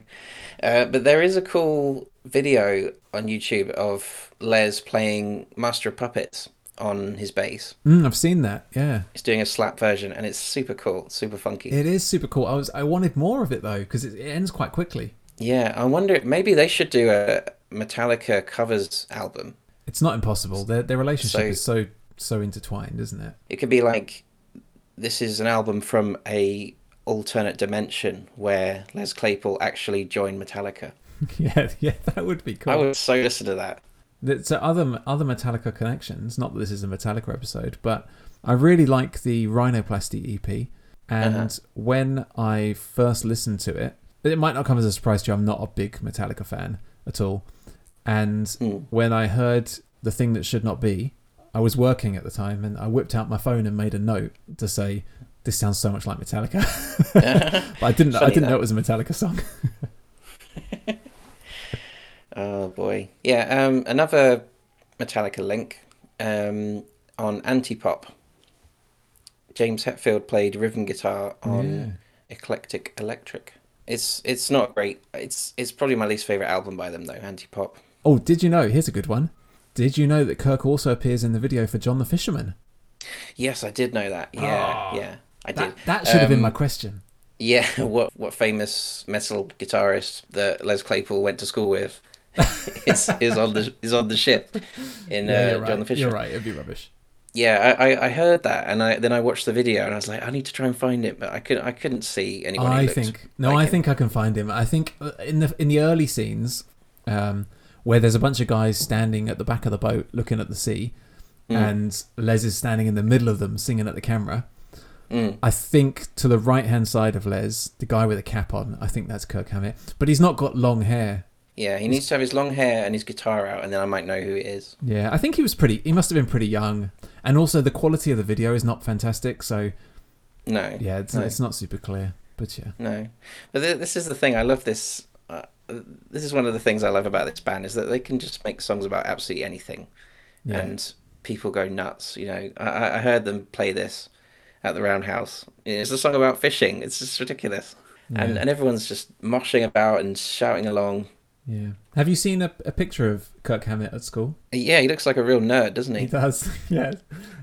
Uh, but there is a cool video on YouTube of Les playing Master of Puppets on his bass.
Mm, I've seen that. Yeah,
he's doing a slap version, and it's super cool, super funky.
It is super cool. I was I wanted more of it though because it, it ends quite quickly.
Yeah, I wonder maybe they should do a Metallica covers album.
It's not impossible. Their their relationship so, is so so intertwined, isn't it?
It could be like this is an album from a alternate dimension where Les Claypool actually joined Metallica.
yeah, yeah, that would be cool.
I would so listen to that.
So other other Metallica connections. Not that this is a Metallica episode, but I really like the Rhinoplasty EP. And uh-huh. when I first listened to it, it might not come as a surprise to you. I'm not a big Metallica fan at all. And mm. when I heard the thing that should not be, I was working at the time, and I whipped out my phone and made a note to say, "This sounds so much like Metallica." but I didn't. I didn't that. know it was a Metallica song.
oh boy, yeah. Um, another Metallica link um, on Antipop. James Hetfield played rhythm guitar on yeah. Eclectic Electric. It's it's not great. It's it's probably my least favorite album by them though. Antipop.
Oh, did you know? Here's a good one. Did you know that Kirk also appears in the video for John the Fisherman?
Yes, I did know that. Yeah, oh, yeah, I
that, did. That should um, have been my um, question.
Yeah, what what famous metal guitarist that Les Claypool went to school with is, is on the is on the ship in yeah, uh,
right.
John the Fisherman.
You're right. It'd be rubbish
yeah, I, I heard that, and I then I watched the video, and I was like, I need to try and find it, but I couldn't I couldn't see anyone.
I think no, like I him. think I can find him. I think uh, in the in the early scenes, um, where there's a bunch of guys standing at the back of the boat looking at the sea, mm. and Les is standing in the middle of them singing at the camera.
Mm.
I think to the right hand side of Les, the guy with a cap on, I think that's Kirk Hammett, but he's not got long hair.
Yeah, he needs to have his long hair and his guitar out, and then I might know who it is.
Yeah, I think he was pretty. He must have been pretty young, and also the quality of the video is not fantastic. So,
no,
yeah, it's
no.
it's not super clear, but yeah,
no. But th- this is the thing. I love this. Uh, this is one of the things I love about this band is that they can just make songs about absolutely anything, yeah. and people go nuts. You know, I, I heard them play this at the Roundhouse. It's a song about fishing. It's just ridiculous. Yeah. And, and everyone's just moshing about and shouting along.
Yeah. Have you seen a, a picture of Kirk Hammett at school?
Yeah, he looks like a real nerd, doesn't he?
He does. Yeah.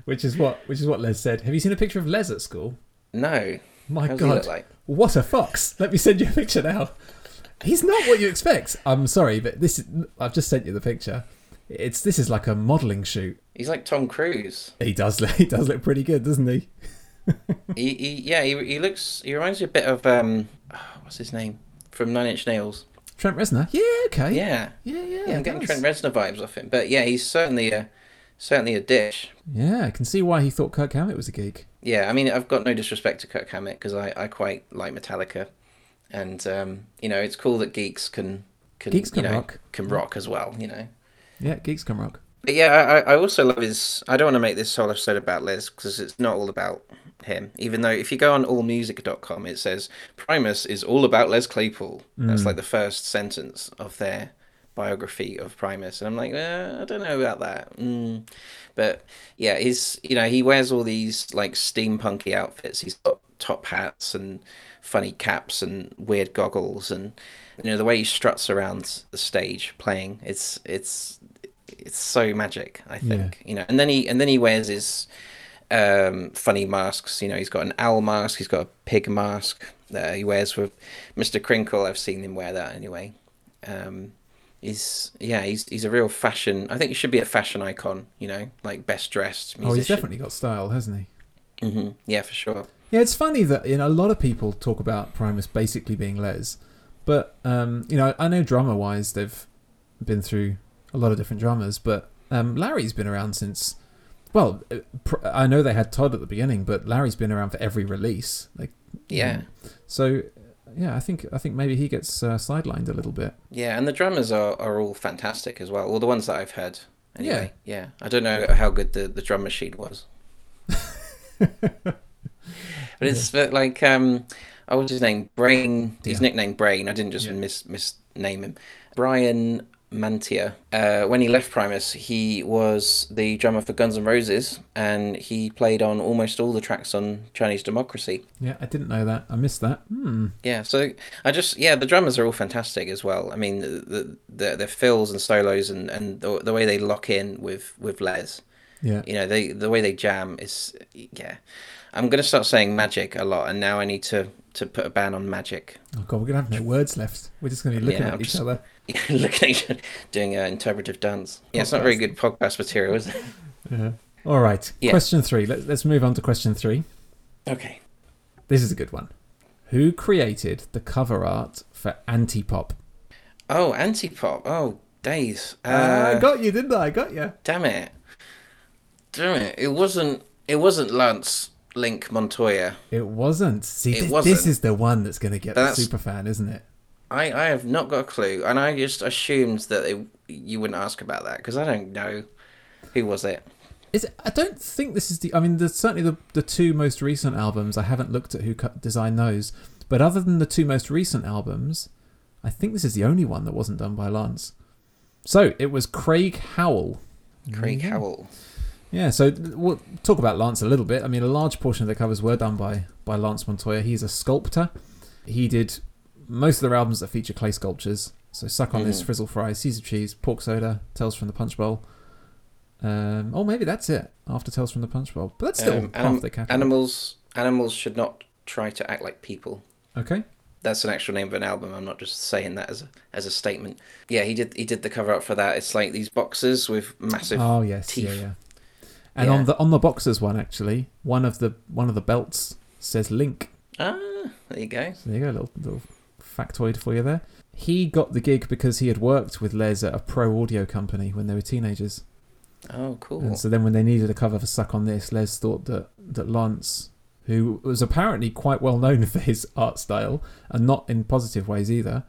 Which is what which is what Les said. Have you seen a picture of Les at school?
No.
My God. Like? What a fox. Let me send you a picture now. He's not what you expect. I'm sorry, but this is, I've just sent you the picture. It's this is like a modelling shoot.
He's like Tom Cruise.
He does. He does look pretty good, doesn't he?
he, he yeah. He, he looks. He reminds me a bit of um. What's his name from Nine Inch Nails?
Trent Reznor. Yeah, okay.
Yeah,
yeah, yeah.
yeah I'm getting Trent Reznor vibes off him, but yeah, he's certainly a certainly a dish.
Yeah, I can see why he thought Kirk Hammett was a geek.
Yeah, I mean, I've got no disrespect to Kirk Hammett because I, I quite like Metallica, and um, you know, it's cool that geeks can can
geeks can
you know,
rock
can rock as well. You know.
Yeah, geeks can rock.
But yeah, I, I also love his. I don't want to make this whole episode about Les because it's not all about him. Even though if you go on allmusic.com, it says Primus is all about Les Claypool. Mm. That's like the first sentence of their biography of Primus, and I'm like, eh, I don't know about that. Mm. But yeah, he's you know he wears all these like steampunky outfits. He's got top hats and funny caps and weird goggles, and you know the way he struts around the stage playing. It's it's it's so magic. I think yeah. you know, and then he and then he wears his um, funny masks. You know, he's got an owl mask, he's got a pig mask that he wears with Mr. Krinkle. I've seen him wear that anyway. Um, he's yeah, he's he's a real fashion. I think he should be a fashion icon. You know, like best dressed. Musician.
Oh, he's definitely got style, hasn't
he? Mm-hmm. Yeah, for sure.
Yeah, it's funny that you know a lot of people talk about Primus basically being Les, but um, you know I know drummer wise they've been through a lot of different drummers, but um, Larry's been around since. Well, uh, I know they had Todd at the beginning, but Larry's been around for every release. Like,
Yeah.
so yeah, I think I think maybe he gets uh, sidelined a little bit.
Yeah, and the drummers are, are all fantastic as well. All the ones that I've heard. Anyway, yeah. I don't know how good the, the drum machine was. but it's but like um oh what's his name? Brain his
Yeah.
nickname Brain. I didn't just
Yeah.
mis misname him. Brian Mantia. Uh, when he left Primus, he was the drummer for Guns N' Roses, and he played on almost all the tracks on Chinese Democracy.
Yeah, I didn't know that. I missed that. Hmm.
Yeah, so I just yeah, the drummers are all fantastic as well. I mean, the the, the fills and solos and and the, the way they lock in with with Les,
Yeah.
you know, they the way they jam is yeah. I'm gonna start saying magic a lot, and now I need to to put a ban on magic.
Oh god, we're gonna have no words left. We're just gonna be looking
Yeah,
at
I'm
each
just-
other.
Looking at doing an interpretive dance. Yeah, it's not very good podcast material, is it?
Yeah. All right.
Yeah.
Question three. Let's let's move on to question three.
Okay.
This is a good one. Who created the cover art for Antipop?
Oh, Antipop. Oh, days. Uh,
Uh, I got you, didn't I? I got you.
damn it. Damn it. It wasn't. It wasn't Lance Link Montoya.
It wasn't. See,
It
this,
wasn't.
this is the one that's going to get
That's-
the super fan, isn't it?
I, I have not got a clue, and I just assumed that they, you wouldn't ask about that because I don't know who was it.
Is it, I don't think this is the. I mean, there's certainly the the two most recent albums. I haven't looked at who cut, designed those, but other than the two most recent albums, I think this is the only one that wasn't done by Lance. So it was Craig Howell.
Craig
Mhm.
Howell.
Yeah, so we'll talk about Lance a little bit. I mean, a large portion of the covers were done by by Lance Montoya. He's a sculptor. He did most of their albums that feature clay sculptures. So Suck on This,
Mhm.
Frizzle Fries, Seas of Cheese, Pork Soda, Tales from the Punch Bowl. Um, oh, maybe that's it. After Tales from the Punch Bowl, but that's still
Um, anim- animals. Animals should not try to act like people.
okay.
That's an actual name of an album. I'm not just saying that as a, as a statement. Yeah, he did. He did the cover up for that. It's like these boxes with massive.
Oh yes,
teeth.
yeah, yeah. And
Yeah.
on the on the boxers one actually, one of the one of the belts says Link.
Ah, there you go.
So there you go, little, little factoid for you there. He got the gig because he had worked with Les at a pro audio company when they were teenagers.
Oh, cool.
And so then when they needed a cover for Suck on This, Les thought that, that Lance, who was apparently quite well known for his art style, and not in positive ways either,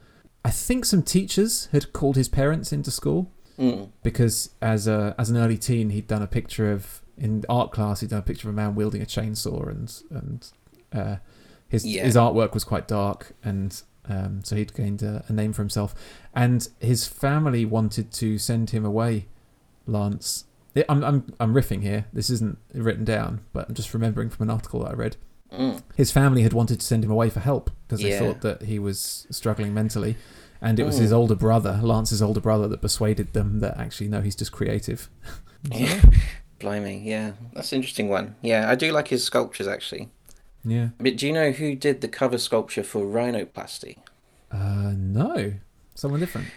I think some teachers had called his parents into school
Mm.
because as a as an early teen he'd done a picture of in art class he'd done a picture of a man wielding a chainsaw and and uh, his
Yeah.
his artwork was quite dark and um, so he'd gained a, a name for himself and his family wanted to send him away Lance I'm I'm I'm riffing here this isn't written down but I'm just remembering from an article that I read
Mm.
his family had wanted to send him away for help because they
Yeah.
thought that he was struggling mentally and it was
Mm.
his older brother lance's older brother that persuaded them that actually no he's just creative
Yeah. Blimey, yeah, that's an interesting one. Yeah, I do like his sculptures actually.
Yeah
But do you know who did the cover sculpture for Rhinoplasty?
uh no someone different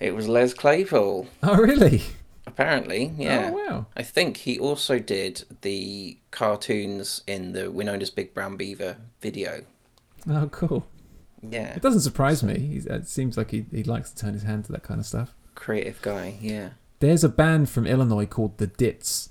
It was Les Claypool.
oh really
Apparently, yeah.
oh wow
I think he also did the cartoons in the Winona's Big Brown Beaver video.
oh cool
Yeah,
it doesn't surprise me He's, it seems like he, he likes to turn his hand to that kind of stuff
creative guy. Yeah.
there's a band from illinois called the dits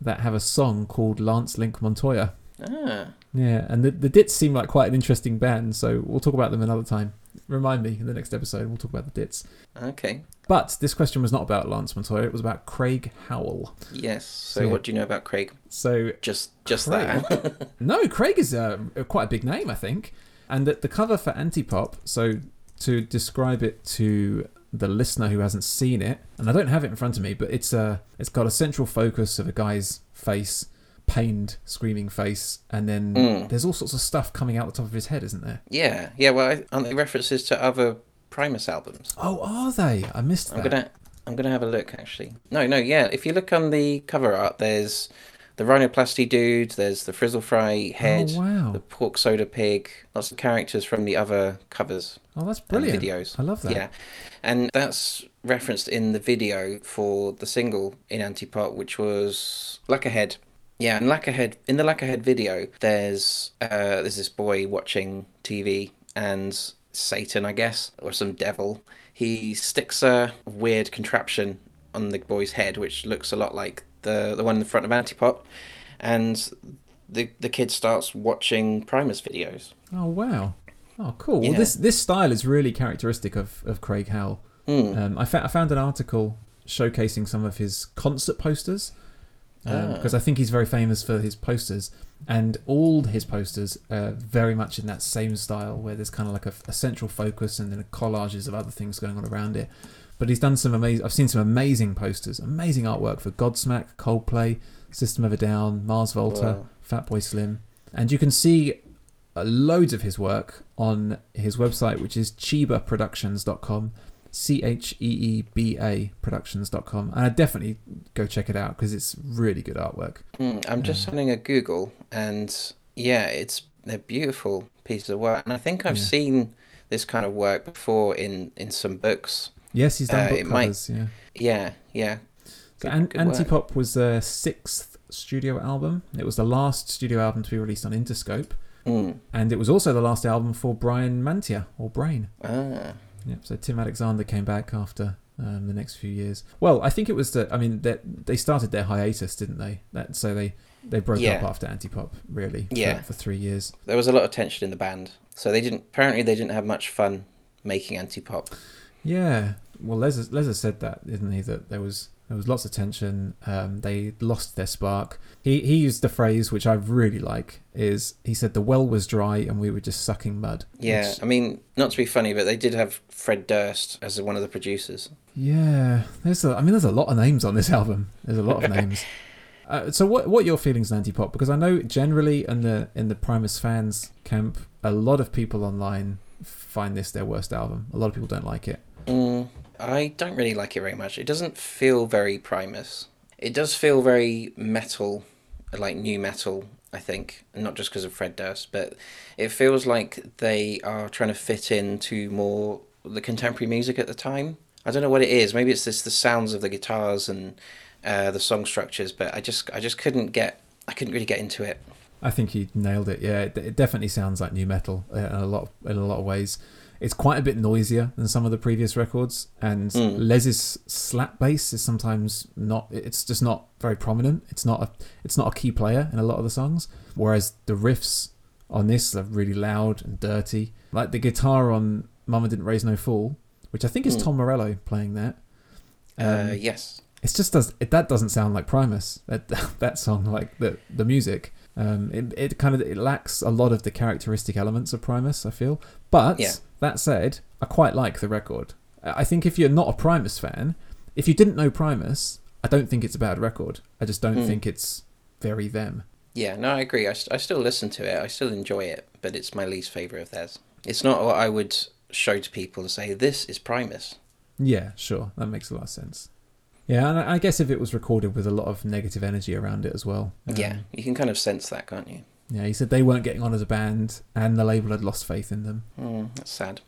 that have a song called lance link montoya
Ah,
Yeah, and the, the Dits seem like quite an interesting band, so we'll talk about them another time. Remind me in the next episode, we'll talk about the Dits.
okay.
But this question was not about Lance Montoya, it was about Craig Howell.
Yes. So,
Yeah.
what do you know about Craig?
So,
Just, just
Craig?
that.
no, Craig is a, a quite a big name, I think. And the, the cover for Antipop, so to describe it to the listener who hasn't seen it, and I don't have it in front of me, but it's a, it's got a central focus of a guy's face, pained, screaming face, and then
Mm.
there's all sorts of stuff coming out the top of his head, isn't there?
yeah, yeah. Well, aren't they references to other Primus albums?
Oh, are they? I missed
I'm gonna, I'm gonna have a look actually. No, no, yeah. If you look on the cover art, there's the Rhinoplasty dude. There's the Frizzle Fry head.
Oh, wow.
The pork soda pig. Lots of characters from the other covers.
Oh, that's brilliant.
videos.
I love that.
Yeah, and that's referenced in the video for the single in Antipop, which was Lacquer Head. Yeah, and Lacquer Head in the Lacquer Head video, there's uh, there's this boy watching TV, and Satan, I guess, or some devil, he sticks a weird contraption on the boy's head, which looks a lot like the the one in the front of Antipop, and the the kid starts watching Primus videos.
Oh wow. Oh cool. Well, this this style is really characteristic of of Craig Howell.
Hmm.
Um, I, fa- I found an article showcasing some of his concert posters
Ah.
because I think he's very famous for his posters, and all his posters are very much in that same style where there's kind of like a, a central focus and then collages of other things going on around it. But he's done some amazing. I've seen some amazing posters, amazing artwork for Godsmack, Coldplay, System of a Down, Mars Volta,
Wow.
Fatboy Slim, and you can see uh, loads of his work on his website, which is cheebaproductions.com. C H E E B A productions.com. And I definitely go check it out because it's really good artwork.
Hmm, I'm just having a Google, and yeah, it's they're beautiful pieces of work, and I think I've
Yeah.
seen this kind of work before in in some books.
Yes, he's done
Uh,
book
it might-
Yeah.
Yeah, yeah.
So An-. Antipop was their sixth studio album. It was the last studio album to be released on Interscope.
Hmm.
And it was also the last album for Brian Mantia, or Brain.
Ah.
Yep. So Tim Alexander came back after um, the next few years. Well, I think it was that. I mean, that they started their hiatus, didn't they? That so they they broke
Yeah.
up after Antipop, really. for-
Yeah.
For, three years.
There was a lot of tension in the band, so they didn't. Apparently, they didn't have much fun making anti-pop.
Yeah. Well, Les has said that, didn't he? That there was there was lots of tension. Um, they lost their spark. He he used the phrase which I really like. Is he said the well was dry and we were just sucking mud.
Yeah,
which-
I mean, not to be funny, but they did have Fred Durst as one of the producers.
Yeah, there's a, I mean, there's a lot of names on this album. There's a lot of names. Uh, so, what what are your feelings on anti-pop? Because I know generally in the in the Primus fans camp, a lot of people online find this their worst album. A lot of people don't like it.
Mm, I don't really like it very much. It doesn't feel very Primus. It does feel very metal, like new metal. I think, not just because of Fred Durst, but it feels like they are trying to fit into more the contemporary music at the time. I don't know what it is. Maybe it's just the sounds of the guitars and uh, the song structures, but I just I just couldn't get I couldn't really get into it.
I think he nailed it. Yeah, it, it definitely sounds like new metal uh, in a lot in a lot of ways. It's quite a bit noisier than some of the previous records, and
Mm.
Les's slap bass is sometimes not. It's just not very prominent. It's not a. It's not a key player in a lot of the songs. Whereas the riffs on this are really loud and dirty. Like the guitar on "Mama Didn't Raise No Fool," which I think is
Mm.
Tom Morello playing that.
uh,
Um,
yes.
it's just does it, that doesn't sound like Primus that that song like the the music um it, it kind of it lacks a lot of the characteristic elements of Primus I feel but
Yeah.
that said I quite like the record I think if you're not a Primus fan if you didn't know Primus I don't think it's a bad record I just don't
Hmm.
think it's very them
Yeah, no, I agree. I, I still listen to it. I still enjoy it, but it's my least favorite of theirs. It's not what I would show to people and say this is Primus.
yeah sure that makes a lot of sense yeah and I guess if it was recorded with a lot of negative energy around it as well um,
yeah, you can kind of sense that, can't you?
yeah he said they weren't getting on as a band and the label had lost faith in them
Mm, that's sad.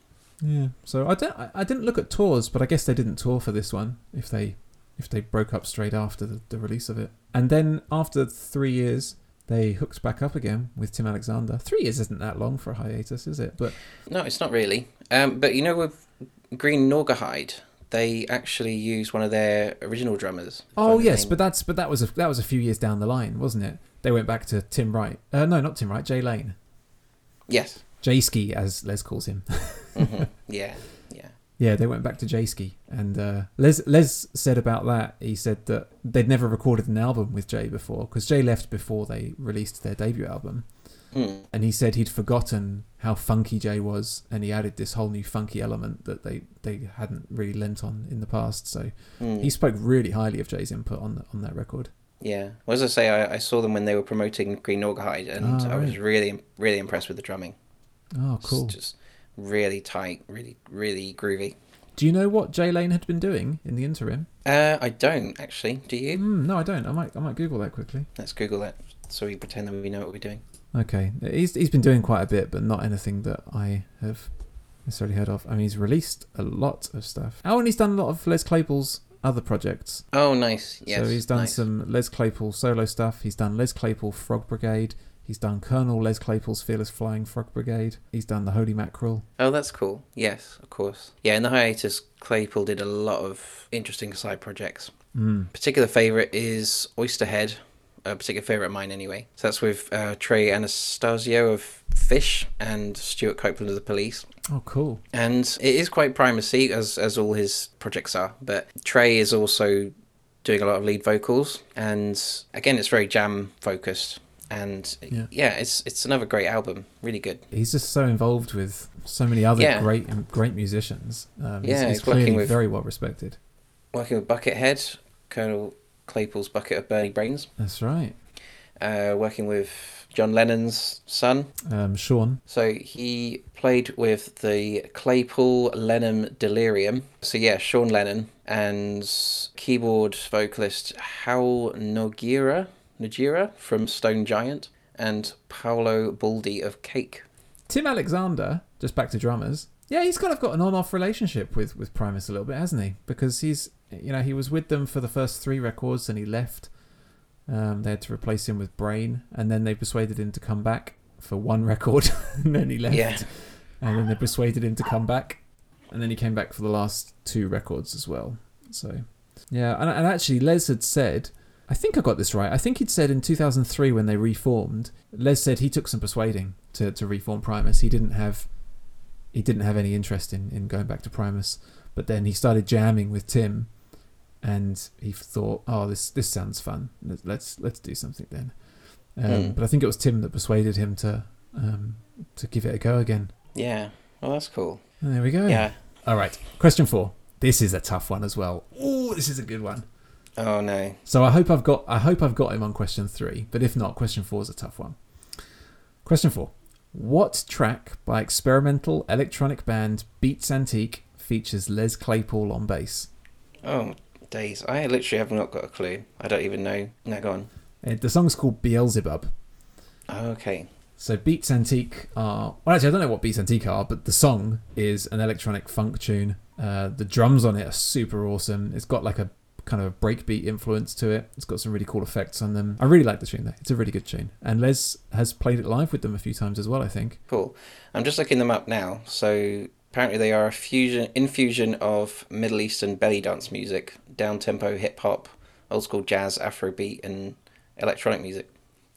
Yeah. So I don't. I- I didn't look at tours, but I guess they didn't tour for this one. If they, if they broke up straight after the, the release of it, and then after three years, they hooked back up again with Tim Alexander. Three years isn't that long for a hiatus, is it? But
No, it's not really. Um, but you know, with Green Naugahyde, they actually used one of their original drummers.
oh yes, but that's but that was a that was a few years down the line, wasn't it? They went back to Tim Wright. Uh, no, not Tim Wright. Jay Lane.
yes,
Jay Ski, as Les calls him.
hmm yeah, yeah.
Yeah, they went back to Jay Ski, and uh, Les Les said about that. He said that they'd never recorded an album with Jay before because Jay left before they released their debut album,
Hmm.
and he said he'd forgotten how funky Jay was, and he added this whole new funky element that they, they hadn't really lent on in the past. So
Hmm.
he spoke really highly of Jay's input on on that record.
Yeah. Well, as I say, I, I saw them when they were promoting Green Naugahyde, and
Ah,
I was really, really impressed with the drumming.
Oh,
It's
cool.
Just really tight, really, really groovy.
Do you know what Jay Lane had been doing in the interim?
Uh, I don't actually. Do you?
Mm, no, I don't. I might I might Google that quickly.
Let's Google that so we pretend that we know what we're doing.
Okay, he's he's been doing quite a bit, but not anything that I have necessarily heard of. I mean, he's released a lot of stuff. Oh, and he's done a lot of Les Claypool's other projects.
Oh, nice. Yes.
so he's done
nice.
some Les Claypool solo stuff. He's done Les Claypool Frog Brigade. He's done Colonel Les Claypool's Fearless Flying Frog Brigade. He's done the Holy Mackerel.
Oh, that's cool. Yes, of course. Yeah, in the hiatus, Claypool did a lot of interesting side projects.
Mm.
Particular favorite is Oysterhead. A particular favorite of mine, anyway. So that's with uh, Trey Anastasio of Phish and Stewart Copeland of the Police.
Oh, cool.
And it is quite primacy, as as all his projects are. But Trey is also doing a lot of lead vocals, and again, it's very jam focused. And
Yeah.
yeah. it's it's another great album. Really good.
He's just so involved with so many other
Yeah.
great great musicians. Um,
Yeah,
he's
he's
clearly
with-
very well respected.
Working with Buckethead, Colonel Claypool's bucket of Bernie Brains.
That's right.
Uh, working with John Lennon's son.
Um, Sean.
So he played with the Claypool Lennon Delirium. So yeah, Sean Lennon and keyboard vocalist Hal Nogira, Noguera from Stone Giant and Paulo Baldi of Cake.
Tim Alexander, just back to drummers. Yeah, he's kind of got an on-off relationship with with Primus a little bit, hasn't he? Because he's, you know, he was with them for the first three records and he left. Um, they had to replace him with Brain, and then they persuaded him to come back for one record, and then he left.
Yeah.
And then they persuaded him to come back, and then he came back for the last two records as well. So, yeah, and, and actually, Les had said, I think I got this right. I think he'd said in 2003 when they reformed, Les said he took some persuading to, to reform Primus. He didn't have he didn't have any interest in, in going back to Primus, but then he started jamming with Tim, and he thought, oh, this this sounds fun. Let's let's, let's do something then. Um,
Hmm.
But I think it was Tim that persuaded him to um, to give it a go again.
Yeah. Well, that's cool.
And there we go.
Yeah.
All right. Question four. This is a tough one as well. Oh, this is a good one.
Oh no.
So I hope I've got I hope I've got him on question three, but if not, question four is a tough one. Question four. What track by experimental electronic band Beats Antique features Les Claypool on bass?
Oh days. I literally have not got a clue. I don't even know. No, go on.
Uh, the song's called Beelzebub.
Oh, okay.
So Beats Antique are well actually I don't know what Beats Antique are, but the song is an electronic funk tune. Uh, the drums on it are super awesome. It's got like a kind of breakbeat influence to it. It's got some really cool effects on them. I really like the tune though. It's a really good tune. And Les has played it live with them a few times as well, I think.
Cool. I'm just looking them up now. So apparently they are a fusion infusion of Middle Eastern belly dance music, down tempo hip hop, old school jazz, Afrobeat, and electronic music.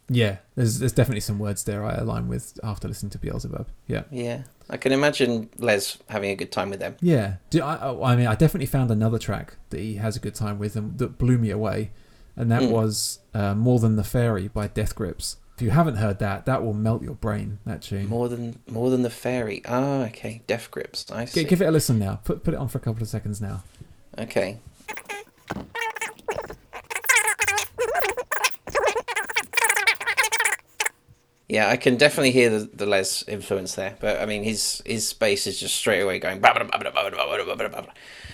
Yeah, there's there's definitely some words there I align with after listening to Beelzebub. Yeah.
Yeah, I can imagine Les having a good time with them.
Yeah, Do, I, I mean, I definitely found another track that he has a good time with and that blew me away, and that
Mm.
was uh, "More Than the Fairy" by Death Grips. If you haven't heard that, that will melt your brain. That tune.
More than more than the fairy. Ah, okay. Death grips. I see.
Give it a listen now. Put put it on for a couple of seconds now.
Okay. Yeah, I can definitely hear the, the Les influence there, but I mean his his bass is just straight away going.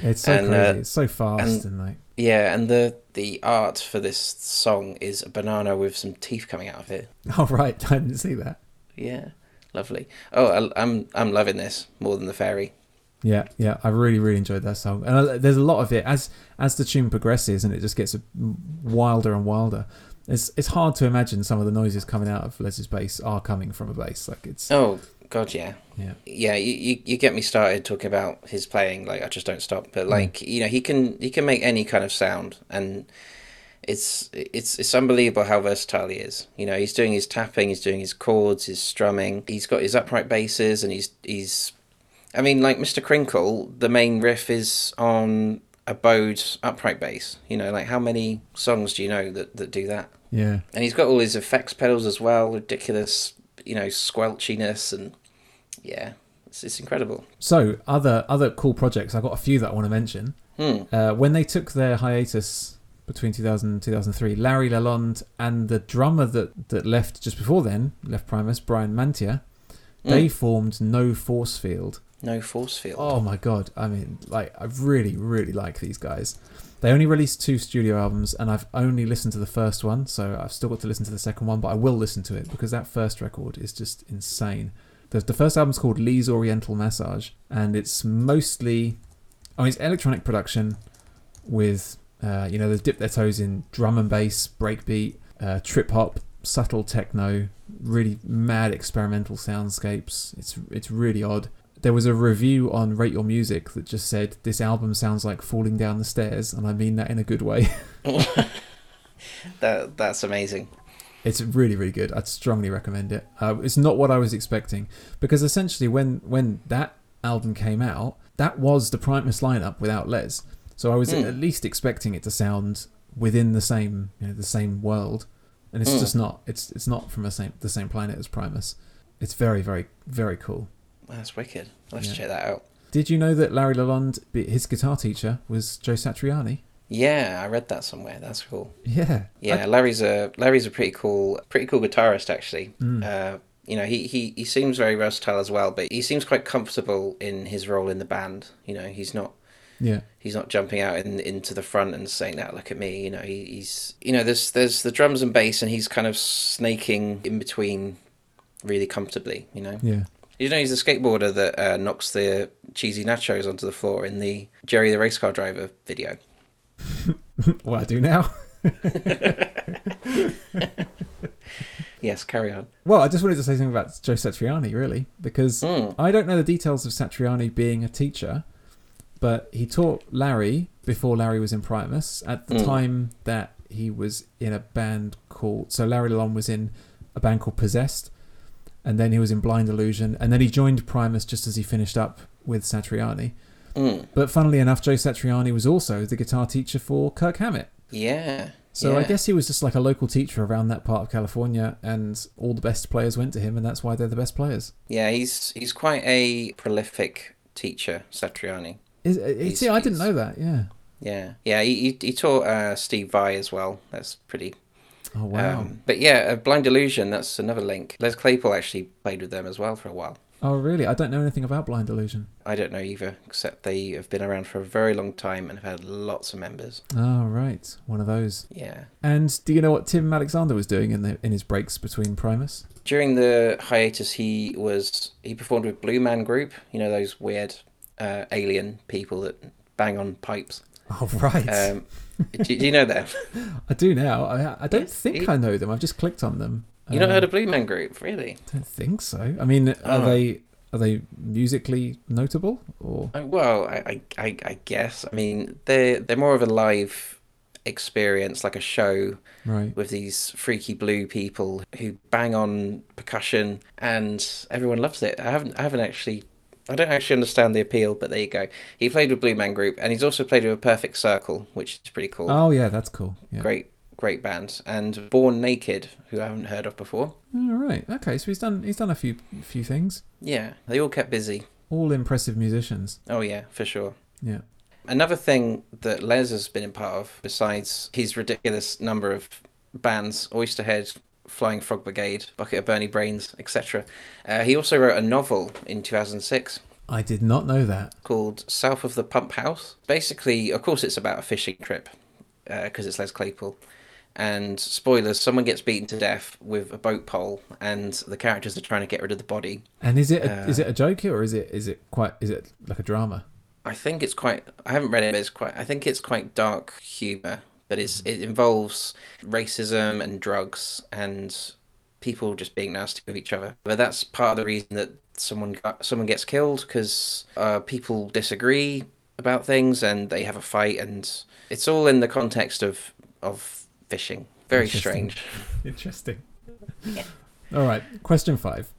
It's so
And,
crazy.
uh,
it's so fast
and-
and, like
Yeah, and the the art for this song is a banana with some teeth coming out of it.
oh right, I didn't see that.
Yeah, lovely. Oh, I, I'm I'm loving this more than the fairy.
Yeah, yeah, I really, really enjoyed that song, and I, there's a lot of it as as the tune progresses and it just gets wilder and wilder. It's it's hard to imagine some of the noises coming out of Les's bass are coming from a bass. Like it's
Oh God, yeah.
yeah,
yeah you, you, you get me started talking about his playing like i just don't stop. But mm. like you know he can he can make any kind of sound and it's it's it's unbelievable how versatile he is. You know he's doing his tapping he's doing his chords his strumming. He's got his upright basses and he's he's i mean like mr krinkle the main riff is on a bowed upright bass. You know like how many songs do you know that that do that
yeah.
and he's got all his effects pedals as well ridiculous you know squelchiness and yeah it's, it's incredible
So other other cool projects. I've got a few that I want to mention.
hmm.
Uh, when they took their hiatus between 2000 and 2003, Larry Lalonde and the drummer that, that left just before then, left Primus, Brian Mantia, they
Mm.
formed No Force Field.
no force field
Oh my god! I mean, like, I really, really like these guys. They only released two studio albums, and I've only listened to the first one, so I've still got to listen to the second one. But I will listen to it because that first record is just insane. The, the first album's called Lee's Oriental Massage, and it's mostly, oh, it's electronic production with uh, you know they dip their toes in drum and bass, breakbeat, uh, trip hop, subtle techno, really mad experimental soundscapes. It's it's really odd. There was a review on Rate Your Music that just said this album sounds like falling down the stairs, and I mean that in a good way.
that that's amazing.
It's really really good. I'd strongly recommend it. Uh, it's not what I was expecting because essentially when when that album came out, that was the Primus lineup without Les. So I was
Mm.
at least expecting it to sound within the same you know the same world, and it's
Mm.
just not. It's it's not from the same the same planet as Primus. It's very very very cool.
That's wicked. Let's
Yeah.
check that out.
Did you know that Larry Lalonde, his guitar teacher, was Joe Satriani?
Yeah, I read that somewhere. That's cool.
Yeah.
Yeah, Larry's a Larry's a pretty cool, pretty cool guitarist actually.
Mm.
Uh, you know, he, he he seems very versatile as well, but he seems quite comfortable in his role in the band. You know, he's not
Yeah.
he's not jumping out in, into the front and saying, "Now look at me." You know, he, he's you know, there's there's the drums and bass, and he's kind of snaking in between, really comfortably. You know,
Yeah.
You know, he's the skateboarder that uh, knocks the cheesy nachos onto the floor in the Jerry the race car driver video.
well, I do now.
Yes, carry on.
Well, I just wanted to say something about Joe Satriani, really, because
Mm.
I don't know the details of Satriani being a teacher, but he taught Larry before Larry was in Primus at the
Mm.
time that he was in a band called. So Larry Lalonde was in a band called Possessed, and then he was in Blind Illusion, and then he joined Primus just as he finished up with Satriani.
Mm.
But funnily enough, Joe Satriani was also the guitar teacher for Kirk Hammett.
Yeah.
So I guess he was just like a local teacher around that part of California, and all the best players went to him, and that's why they're the best players.
Yeah, he's he's quite a prolific teacher, Satriani.
Is, uh,
He's-
see, I didn't know that. Yeah.
Yeah, yeah. He he, he taught uh, Steve Vai as well. That's pretty.
Oh wow.
Um, but yeah, uh, Blind Illusion. That's another link. Les Claypool actually played with them as well for a while.
oh really? I don't know anything about Blind Illusion.
I don't know either, except they have been around for a very long time and have had lots of members.
Oh right, one of those.
Yeah.
And do you know what Tim Alexander was doing in the in his breaks between Primus?
During the hiatus, he was he performed with Blue Man Group. You know those weird uh, alien people that bang on pipes.
Oh right.
Um, do, do you know them?
I do now. I I don't
Yes,
think
he-
I know them. I've just clicked on them.
You not
Um,
heard of Blue Man Group, really?
I don't think so. I mean, are
Oh.
they are they musically notable or?
Uh, Well, I, I, I, I guess. I mean, they're they're more of a live experience, like a show
Right.
with these freaky blue people who bang on percussion, and everyone loves it. I haven't I haven't actually. I don't actually understand the appeal, but there you go. He played with Blue Man Group, and he's also played with a Perfect Circle, which is pretty cool.
Oh yeah, that's cool. Yeah.
Great, great band. And Born Naked, who I haven't heard of before.
All right. Okay. So he's done he's done a few few things.
Yeah, they all kept busy.
All impressive musicians.
Oh yeah, for sure.
Yeah.
Another thing that Les has been a part of, besides his ridiculous number of bands, Oysterhead, Flying Frog Brigade, Bucket of Bernie Brains, etc., uh, he also wrote a novel in 2006
I did not know that.
called South of the Pump House. Basically, of course, it's about a fishing trip because it's Les Claypool. And spoilers, someone gets beaten to death with a boat pole, and the characters are trying to get rid of the body.
And is it a,
Uh,
is it a joke or is it is it quite is it like a drama?
I think it's quite. I haven't read it, but it's quite. I think it's quite dark humor, but it's it involves racism and drugs and people just being nasty with each other. But that's part of the reason that someone got, someone gets killed because uh, people disagree about things and they have a fight, and it's all in the context of of fishing. Very
Interesting.
strange.
Interesting. All right. Question five.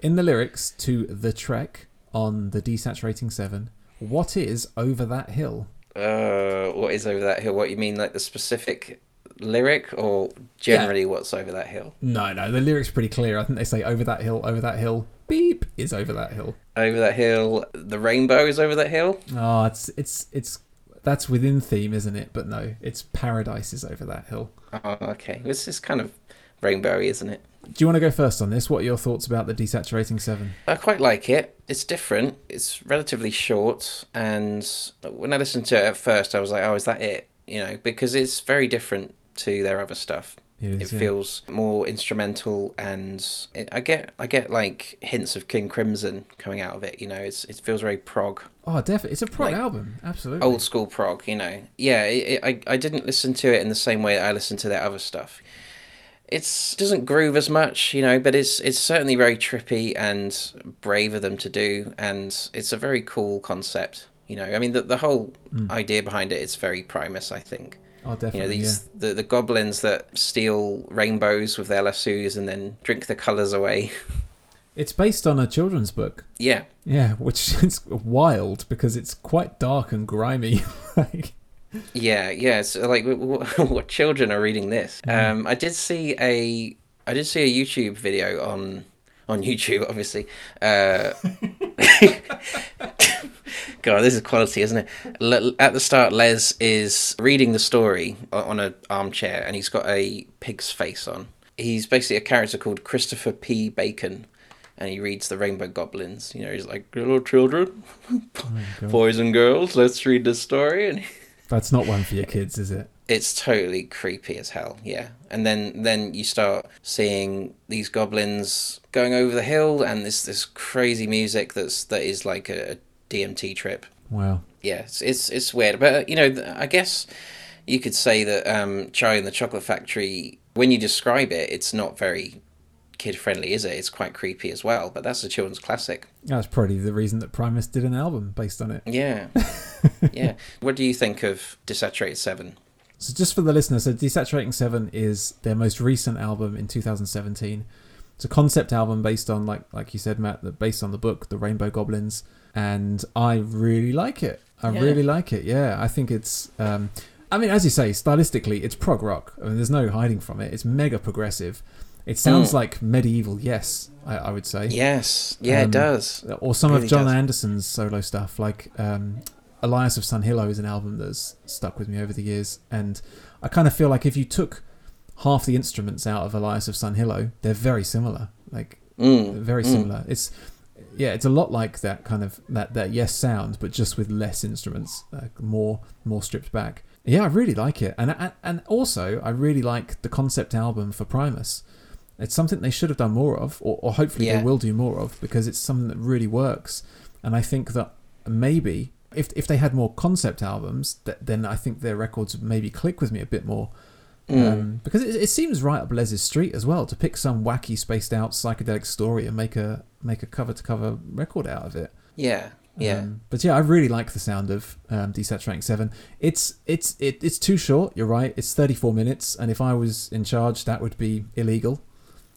In the lyrics to the Trek on the Desaturating Seven, what is over that hill?
Uh, what is over that hill? What you mean, like the specific lyric, or generally what's over that hill?
No, no, the lyrics pretty clear. I think they say over that hill, over that hill. Beep is over that hill.
Over that hill, the rainbow is over that hill.
Oh, it's it's it's that's within theme, isn't it? But no, it's paradise is over that hill.
Oh, okay. This is kind of rainbowy, isn't it?
Do you want to go first on this? What are your thoughts about the Desaturating Seven?
I quite like it. It's different. It's relatively short, and when I listened to it at first, I was like, "Oh, is that it?" You know, because it's very different to their other stuff.
It
It
is, yeah.
feels more instrumental, and it, I get I get like hints of King Crimson coming out of it. You know, it's it feels very prog,
Oh, definitely. It's a prog
like,
album. Absolutely.
old school prog. You know, yeah. It, it, I I didn't listen to it in the same way I listened to their other stuff. It's doesn't groove as much, you know, but it's it's certainly very trippy and brave of them to do, and it's a very cool concept. You know, I mean, the the whole hmm. idea behind it is very Primus, I think.
Oh, definitely.
You know, these the, the goblins that steal rainbows with their lassos and then drink the colours away.
It's based on a children's book.
yeah,
Yeah, which is wild because it's quite dark and grimy. like,
yeah, yeah. It's like what children are reading this? Um, I did see a I did see a YouTube video on on YouTube, obviously. Uh, God, this is quality, isn't it? At the start, Les is reading the story on an armchair, and he's got a pig's face on. He's basically a character called Christopher P. Bacon, and he reads the Rainbow Goblins. You know, he's like, "Hello, children,
God.
boys and girls, let's read this story." And
that's not one for your kids, is it?
it's totally creepy as hell yeah and then then you start seeing these goblins going over the hill and this this crazy music that's that is like a, a dmt trip
Wow.
yeah it's it's, it's weird but uh, you know i guess you could say that um charlie and the chocolate factory when you describe it it's not very kid friendly is it it's quite creepy as well but that's a children's classic
That's probably the reason that Primus did an album based on it.
yeah yeah what do you think of desaturated 7
So just for the listener, so Desaturating Seven is their most recent album in 2017. It's a concept album based on, like like you said, Matt, that based on the book, The Rainbow Goblins, and I really like it. I
Yeah.
really like it. Yeah, I think it's. Um, I mean, as you say, stylistically, it's prog rock. I mean, there's no hiding from it. It's mega progressive. It sounds
Mm.
like medieval, yes, I, I would say.
yes yeah
Um,
it does
or some
Really
of Jon
does.
Anderson's solo stuff, like um, Olias of Sunhillow is an album that's stuck with me over the years, and I kind of feel like if you took half the instruments out of Olias of Sunhillow, they're very similar, like
Mm,
very
mm.
similar. It's yeah, it's a lot like that kind of that that yes sound, but just with less instruments, like more more stripped back. Yeah, I really like it, and and, and also I really like the concept album for Primus. It's something they should have done more of, or, or hopefully
Yeah.
they will do more of, because it's something that really works. And I think that maybe if if they had more concept albums, th- then I think their records would maybe click with me a bit more.
Mm.
Um, because it, it seems right up Les's street as well to pick some wacky, spaced out psychedelic story and make a make a cover to cover record out of it.
Yeah, yeah,
Um, but yeah, I really like the sound of um, Desaturating Seven. It's it's it, it's too short. You're right. It's 34 minutes, and if I was in charge, that would be illegal.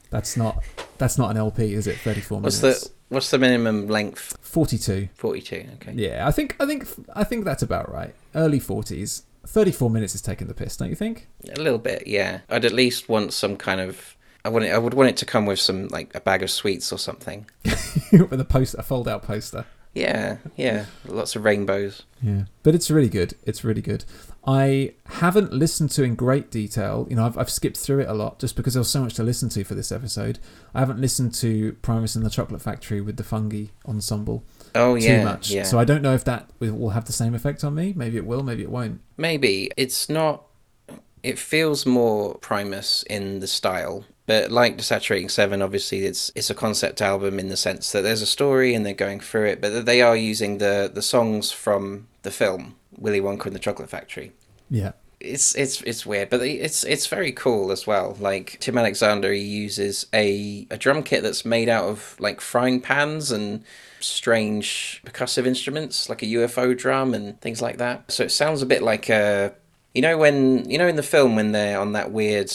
That's not that's not an LP, is it? 34 minutes.
what's the what's the minimum length?
42.
Forty-two. Okay.
Yeah, I think I think I think that's about right. Early 40s. 34 minutes is taking the piss, don't you think?
A little bit. Yeah. I'd at least want some kind of. I want it. I would want it to come with some like a bag of sweets or something.
With a post, a fold-out poster.
Yeah, yeah. Lots of rainbows.
Yeah, but it's really good. It's really good. I haven't listened to in great detail. You know, I've, I've skipped through it a lot just because there was so much to listen to for this episode. I haven't listened to Primus and the Chocolate Factory with the Fungi ensemble
Oh
too
yeah,
much.
yeah.
So I don't know if that will will have the same effect on me. Maybe it will. Maybe it won't.
Maybe it's not. It feels more Primus in the style, but like Desaturating Seven, obviously it's it's a concept album in the sense that there's a story and they're going through it, but they are using the the songs from the film Willy Wonka and the Chocolate Factory.
Yeah.
It's it's it's weird, but it's it's very cool as well. Like Tim Alexander, he uses a a drum kit that's made out of like frying pans and strange percussive instruments, like a UFO drum and things like that. So it sounds a bit like a, you know, when you know in the film when they're on that weird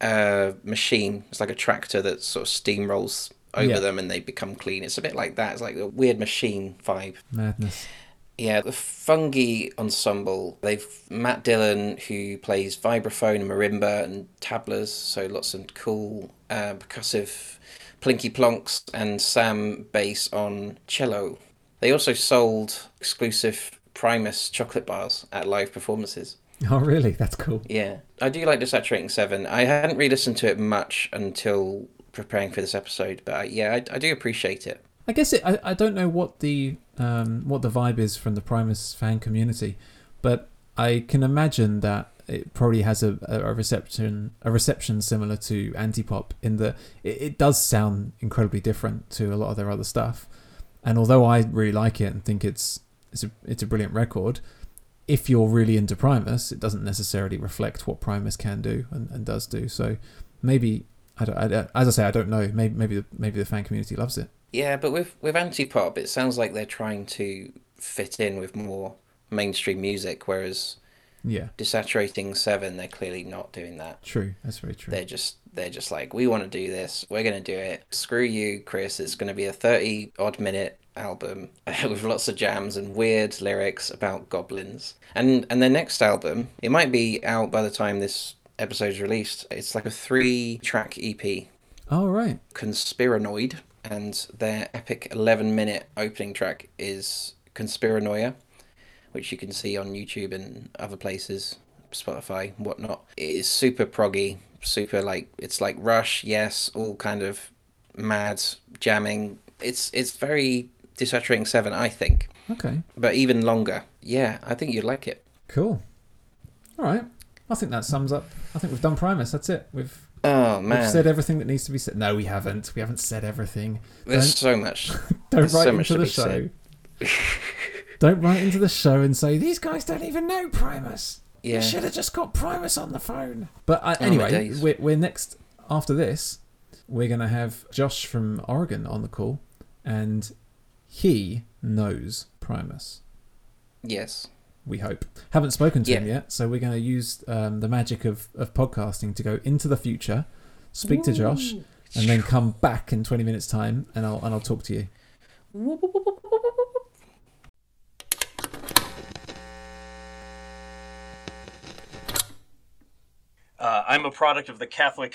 uh, machine, it's like a tractor that sort of steamrolls over
Yeah.
them and they become clean. It's a bit like that. It's like a weird machine vibe.
Madness.
Yeah, the Fungi ensemble. They've Matt Dillon who plays vibraphone and marimba and tablas, so lots of cool uh, percussive plinky plonks, and Sam bass on cello. They also sold exclusive Primus chocolate bars at live performances.
Oh, really? That's cool.
Yeah, I do like Desaturating Seven. I hadn't re-listened to it much until preparing for this episode, but I, yeah, I, I do appreciate it.
I guess it, I, I don't know what the um, what the vibe is from the Primus fan community, but I can imagine that it probably has a, a reception a reception similar to Antipop in that it, it does sound incredibly different to a lot of their other stuff. And although I really like it and think it's it's a it's a brilliant record, if you're really into Primus, it doesn't necessarily reflect what Primus can do and, and does do. So maybe I don't, I, as I say, I don't know. Maybe maybe the, maybe the fan community loves it.
Yeah, but with with Antipop, it sounds like they're trying to fit in with more mainstream music, whereas
Yeah,
Desaturating Seven, they're clearly not doing that.
true. That's very true.
They're just they're just like, we want to do this, we're gonna do it. Screw you, Chris. It's gonna be a thirty odd minute album with lots of jams and weird lyrics about goblins. And and their next album, it might be out by the time this episode's released. It's like a three track EP
Oh right.
Conspiranoid, and their epic 11 minute opening track is Conspiranoia, which you can see on YouTube and other places, Spotify, whatnot. It is super proggy, super like, it's like Rush, yes, all kind of mad jamming. It's, it's very desaturating 7, I think,
Okay.
but even longer. Yeah, I think you'd like it.
Cool. All right. I think that sums up. I think we've done Primus. That's it. We've
Oh
we've
man,
said everything that needs to be said. No, we haven't. We haven't said everything.
there's so much.
Don't
There's
write
so
into
to
the show. Don't write into the show and say these guys don't even know Primus.
Yeah.
You should have just got Primus on the phone. But uh,
Oh,
anyway, we're, we're next after this. We're gonna have Josh from Oregon on the call, and he knows Primus.
Yes.
We hope. Haven't spoken to him yet, so we're going to use um, the magic of, of podcasting to go into the future, speak to Josh, and then come back in 20 minutes' time, and I'll and I'll talk to you.
Uh, I'm a product of the Catholic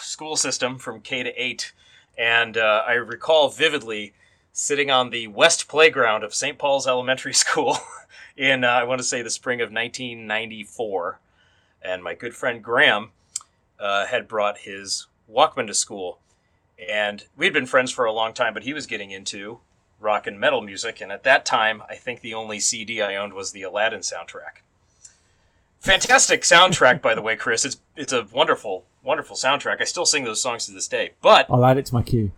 school system from K to 8, and uh, I recall vividly sitting on the west playground of St. Paul's Elementary School in, uh, I want to say, the spring of 1994. And my good friend Graham uh, had brought his Walkman to school. And we'd been friends for a long time, but he was getting into rock and metal music. And at that time, I think the only CD I owned was the Aladdin soundtrack fantastic soundtrack by the way chris it's it's a wonderful wonderful soundtrack i still sing those songs to this day but
I'll add it to my queue.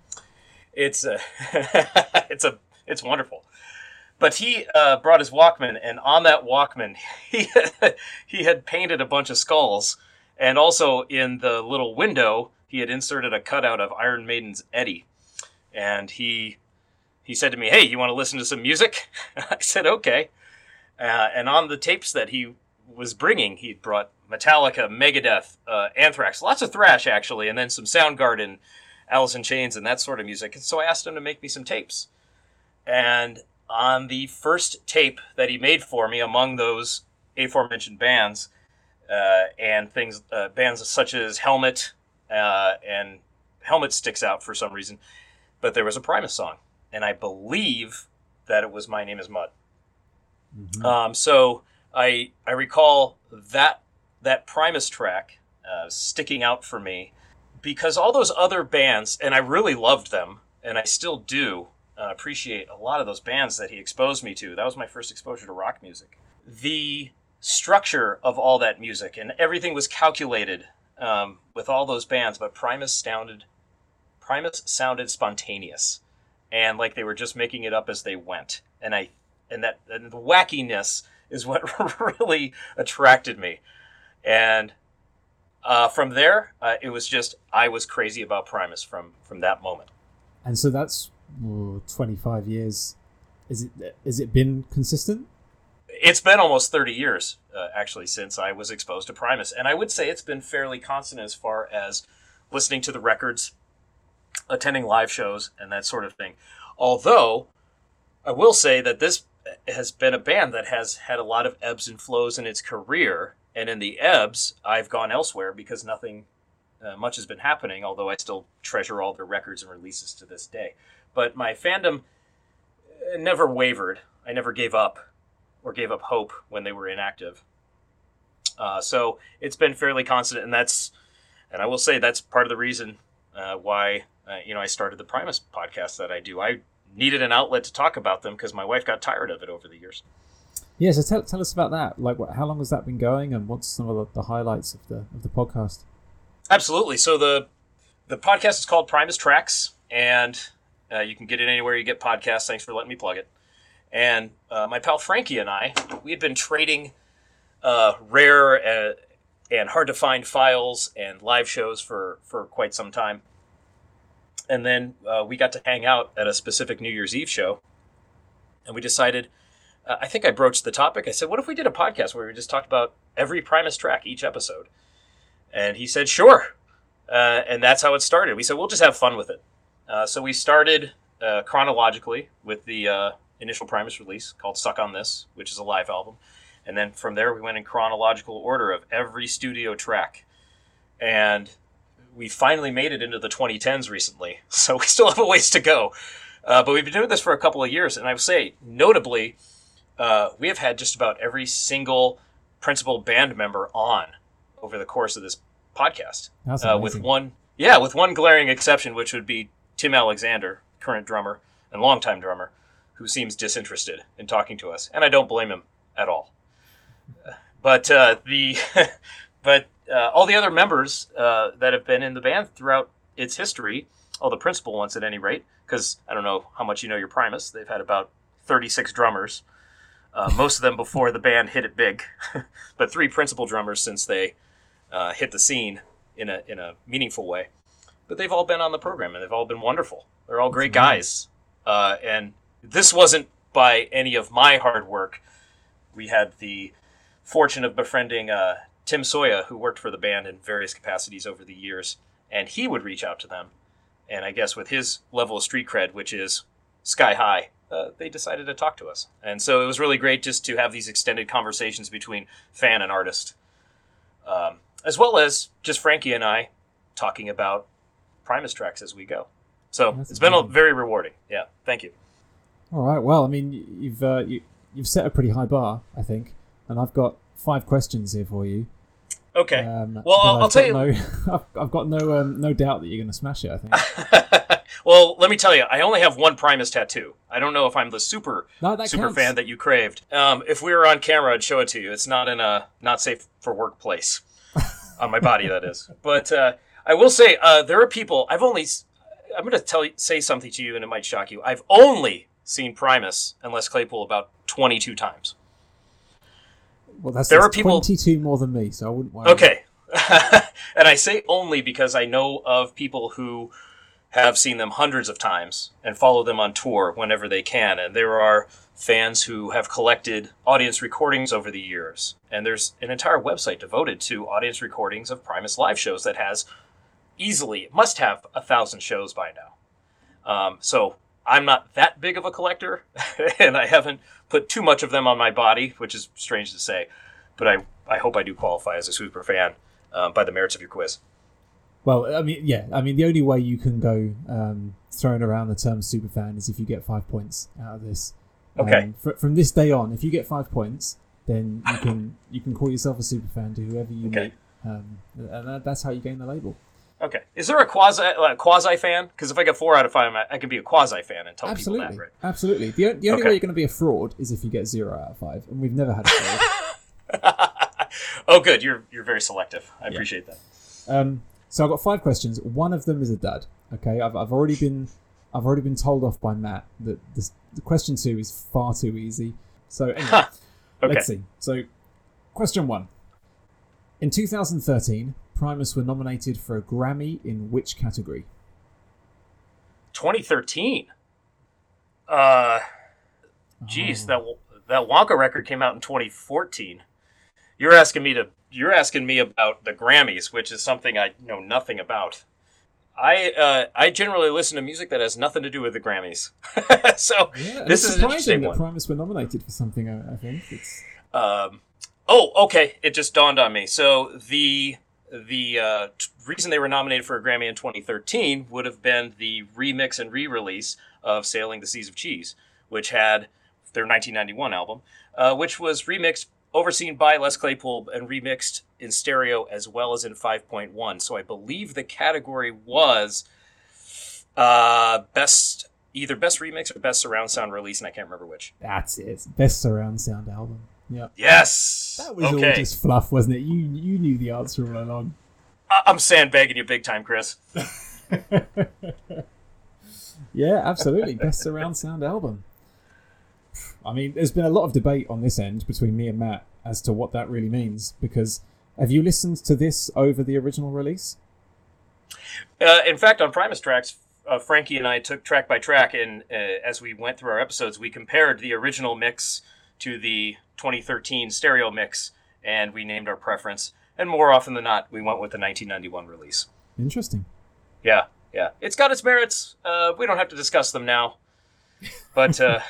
It's a it's a it's wonderful. But he uh, brought his walkman and on that walkman he he had painted a bunch of skulls and also in the little window he had inserted a cutout of iron maiden's eddie. And he he said to me hey you want to listen to some music? I said okay. Uh, and on the tapes that he was bringing, he brought Metallica, Megadeth, uh, Anthrax, lots of thrash actually, and then some Soundgarden, Alice in Chains, and that sort of music. And so I asked him to make me some tapes. And on the first tape that he made for me, among those aforementioned bands, uh, and things, uh, bands such as Helmet, uh, and Helmet sticks out for some reason, but there was a Primus song, and I believe that it was "My Name Is Mud." Um, so I I recall that that Primus track uh, sticking out for me because all those other bands, and I really loved them, and I still do uh, appreciate a lot of those bands that he exposed me to. That was my first exposure to rock music. The structure of all that music and everything was calculated um, with all those bands, but Primus sounded Primus sounded spontaneous and like they were just making it up as they went. And I and that and the wackiness is what really attracted me. And uh, from there, uh, it was just I was crazy about Primus from from that moment.
And so that's oh, 25 years. Is it? Is it been consistent?
It's been almost 30 years, uh, actually, since I was exposed to Primus. And I would say it's been fairly constant as far as listening to the records, attending live shows, and that sort of thing. Although, I will say that this has been a band that has had a lot of ebbs and flows in its career. And in the ebbs, I've gone elsewhere because nothing uh, much has been happening, although I still treasure all their records and releases to this day. But my fandom uh, never wavered. I never gave up or gave up hope when they were inactive. Uh, so it's been fairly constant, and that's, and I will say that's part of the reason uh, why uh, you know I started the Primus podcast that I do. I needed an outlet to talk about them because my wife got tired of it over the years.
Yeah, so tell, tell us about that. Like, what, how long has that been going, and what's some of the, the highlights of the of the podcast?
Absolutely. So the the podcast is called Primus Tracks, and uh, you can get it anywhere you get podcasts. Thanks for letting me plug it. And uh, my pal Frankie and I, we had been trading uh, rare and, and hard to find files and live shows for for quite some time. And then uh, we got to hang out at a specific New Year's Eve show, and we decided. Uh, I think I broached the topic. I said, "What if we did a podcast where we just talked about every Primus track each episode?" And he said, "Sure." Uh, and that's how it started. We said, "We'll just have fun with it." Uh, so we started uh, chronologically with the uh, initial Primus release called "Suck on This," which is a live album, and then from there we went in chronological order of every studio track, and we finally made it into the 2010s recently. So we still have a ways to go, uh, but we've been doing this for a couple of years, and I would say notably, uh, we have had just about every single principal band member on over the course of this podcast, uh, with one yeah, with one glaring exception, which would be Tim Alexander, current drummer and longtime drummer, who seems disinterested in talking to us, and I don't blame him at all. But uh, the but uh, all the other members uh, that have been in the band throughout its history, all the principal ones at any rate, because I don't know how much you know your Primus. They've had about thirty six drummers, uh, most of them before the band hit it big, but three principal drummers since they uh, hit the scene in a in a meaningful way. But they've all been on the program and they've all been wonderful. They're all great guys, uh, and this wasn't by any of my hard work. We had the fortune of befriending uh, Tim Soya, who worked for the band in various capacities over the years, and he would reach out to them. And I guess with his level of street cred, which is sky high, uh, they decided to talk to us. And so it was really great just to have these extended conversations between fan and artist, um, as well as just Frankie and I talking about Primus tracks as we go. So
That's
it's been a, very rewarding. Yeah, thank you.
All right. Well, I mean, you've uh, you, you've set a pretty high bar, I think, and I've got five questions here for you.
Okay.
Um,
Well, I'll-
I've
I'll tell
got No, I've, I've got no um, no doubt that you're going to smash it. I think.
well, let me tell you, I only have one Primus tattoo. I don't know if I'm the super
No,
super
counts.
fan that you craved. Um, if we were on camera, I'd show it to you. It's not in a not safe for workplace on my body, that is. But uh, I will say uh, there are people. I've only. I'm going to tell you, say something to you, and it might shock you. I've only seen Primus and Les Claypool about 22 times.
Well, that's,
there
that's
are people-
22 more than me, so I wouldn't worry.
Okay. and I say only because I know of people who have seen them hundreds of times and follow them on tour whenever they can. And there are fans who have collected audience recordings over the years. And there's an entire website devoted to audience recordings of Primus live shows that has easily, must have a thousand shows by now. Um, so I'm not that big of a collector, and I haven't put too much of them on my body, which is strange to say. But I, I hope I do qualify as a super fan um, by the merits of your quiz.
Well, I mean, yeah, I mean, the only way you can go um, throwing around the term super fan is if you get five points out of this.
Okay.
Um, fr- from this day on, if you get five points, then you can you can call yourself a super fan to whoever you
Okay.
meet, um, and that, that's how you gain the label.
Okay. Is there a quasi uh, quasi fan? Because if I get four out of five, I, can be a quasi fan and tell
Absolutely,
people that,
absolutely. The, the only
Okay.
way you're going to be a fraud is if you get zero out of five, and we've never had a fraud.
right? oh, good. You're you're very selective. I appreciate that.
Um, so I've got five questions. One of them is a dud. Okay, I've, I've already been I've already been told off by Matt that this, the question two is far too easy. So anyway.
Okay.
let's see. So, question one. In 2013, Primus were nominated for a Grammy in which category?
2013. Uh, geez,
Oh.
that that Wonka record came out in 2014. You're asking me to. You're asking me about the Grammys, which is something I know nothing about. I uh, I generally listen to music that has nothing to do with the Grammys. so
Yeah,
this is
surprising
interesting
that
one.
Primus were nominated for something. I, I think it's
Um, oh, okay. It just dawned on me. So the the uh, t- reason they were nominated for a Grammy in 2013 would have been the remix and re-release of "Sailing the Seas of Cheese," which had their 1991 album, uh, which was remixed, overseen by Les Claypool, and remixed in stereo as well as in 5.1. So I believe the category was uh, best either best remix or best surround sound release, and I can't remember which.
That's it. Best surround sound album. Yeah.
Yes.
That was
okay.
all just fluff, wasn't it? You you knew the answer all along.
I- I'm sandbagging you big time, Chris.
Yeah, absolutely. Best surround sound album. I mean, there's been a lot of debate on this end between me and Matt as to what that really means. Because have you listened to this over the original release?
Uh, in fact, on Primus tracks, uh, Frankie and I took track by track, and uh, as we went through our episodes, we compared the original mix to the 2013 stereo mix, and we named our preference. And more often than not, we went with the 1991 release.
Interesting.
Yeah, yeah, it's got its merits. Uh, we don't have to discuss them now, but uh,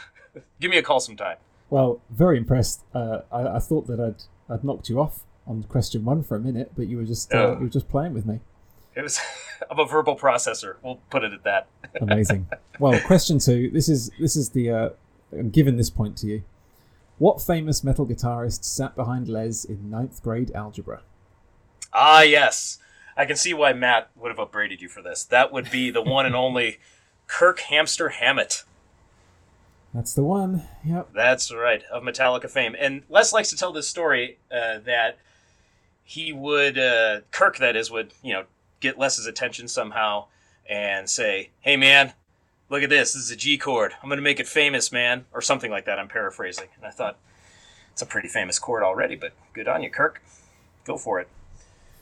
give me a call sometime.
Well, very impressed. Uh, I, I thought that I'd I'd knocked you off on question one for a minute, but you were just uh, you were just playing with me.
It was I'm a verbal processor. We'll put it at that.
Amazing. well, question two. This is this is the. Uh, I'm giving this point to you. What famous metal guitarist sat behind Les in ninth grade algebra?
Ah, yes. I can see why Matt would have upbraided you for this. That would be the one and only Kirk Hamster Hammett.
That's the one. Yep.
That's right, of Metallica fame. And Les likes to tell this story uh, that he would, uh, Kirk, that is, would, you know, get Les's attention somehow and say, hey, man, look at this. This is a G chord. I'm going to make it famous, man. Or something like that. I'm paraphrasing. And I thought, it's a pretty famous chord already, but good on you, Kirk. Go for it.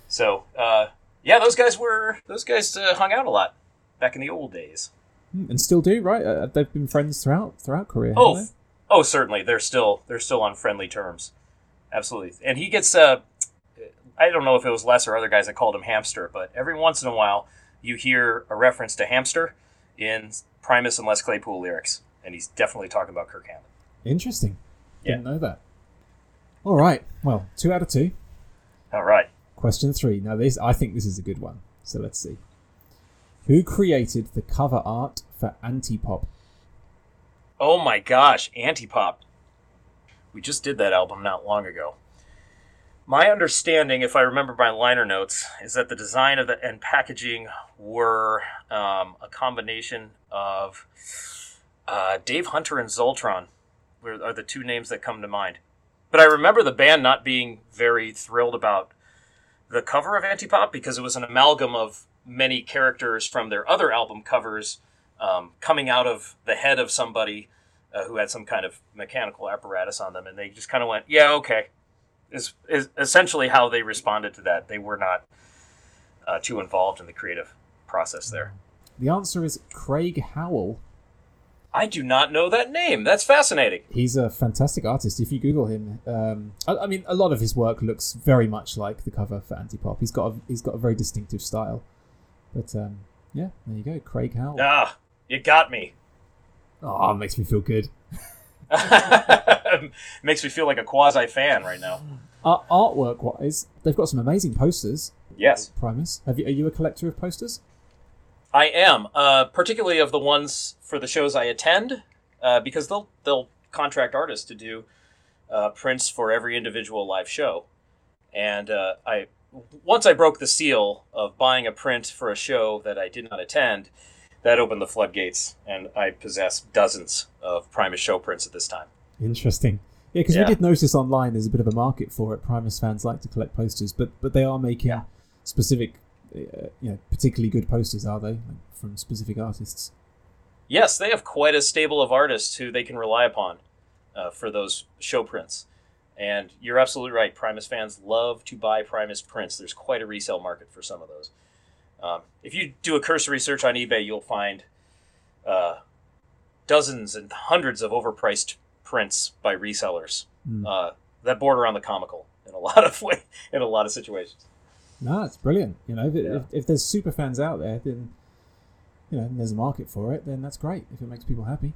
So, uh, yeah, those guys were, those guys uh, hung out a lot back in the old days.
Mm, And still do, right? Uh, they've been friends throughout throughout Korea.
Oh, oh, certainly. They're still they're still on friendly terms. Absolutely. And he gets uh, I don't know if it was Les or other guys that called him hamster, but every once in a while you hear a reference to hamster in Primus and Les Claypool lyrics, and he's definitely talking about Kirk Hammett.
Interesting.
Yeah.
Didn't know that. All right. Well, two out of two.
All right.
Question three. Now, this I think this is a good one. So let's see. Who created the cover art for Antipop?
Oh my gosh, Antipop. We just did that album not long ago. My understanding, if I remember my liner notes, is that the design of the and packaging were um, a combination of uh, Dave Hunter and Zoltron, are the two names that come to mind. But I remember the band not being very thrilled about the cover of Antipop because it was an amalgam of many characters from their other album covers um, coming out of the head of somebody uh, who had some kind of mechanical apparatus on them, and they just kind of went, "Yeah, okay." Is is essentially how they responded to that. They were not uh, too involved in the creative process there.
The answer is Craig Howell.
I do not know that name. That's fascinating.
He's a fantastic artist. If you Google him, um, I, I mean, a lot of his work looks very much like the cover for Antipop. He's got a, he's got a very distinctive style. But um, yeah, there you go, Craig Howell.
Ah, you got me.
Oh, it makes me feel good.
Makes me feel like a quasi fan right now.
Uh, artwork wise, they've got some amazing posters.
Yes.
Primus, have you? Are you a collector of posters?
I am, uh, particularly of the ones for the shows I attend, uh, because they'll they'll contract artists to do uh, prints for every individual live show, and uh, I once I broke the seal of buying a print for a show that I did not attend, that opened the floodgates, and I possess dozens of Primus show prints at this time.
Interesting. Yeah, because
Yeah.
we did notice online there's a bit of a market for it. Primus fans like to collect posters, but but they are making
Yeah.
specific, uh, you know, particularly good posters, are they, from specific artists?
Yes, they have quite a stable of artists who they can rely upon uh, for those show prints. And you're absolutely right. Primus fans love to buy Primus prints. There's quite a resale market for some of those. Um, if you do a cursory search on eBay, you'll find uh, dozens and hundreds of overpriced prints by resellers
Mm.
uh, that border on the comical in a lot of way, in a lot of situations.
No, it's brilliant. You know, if, it,
Yeah.
if, if there's super fans out there, then you know, and there's a market for it, then that's great. If it makes people happy.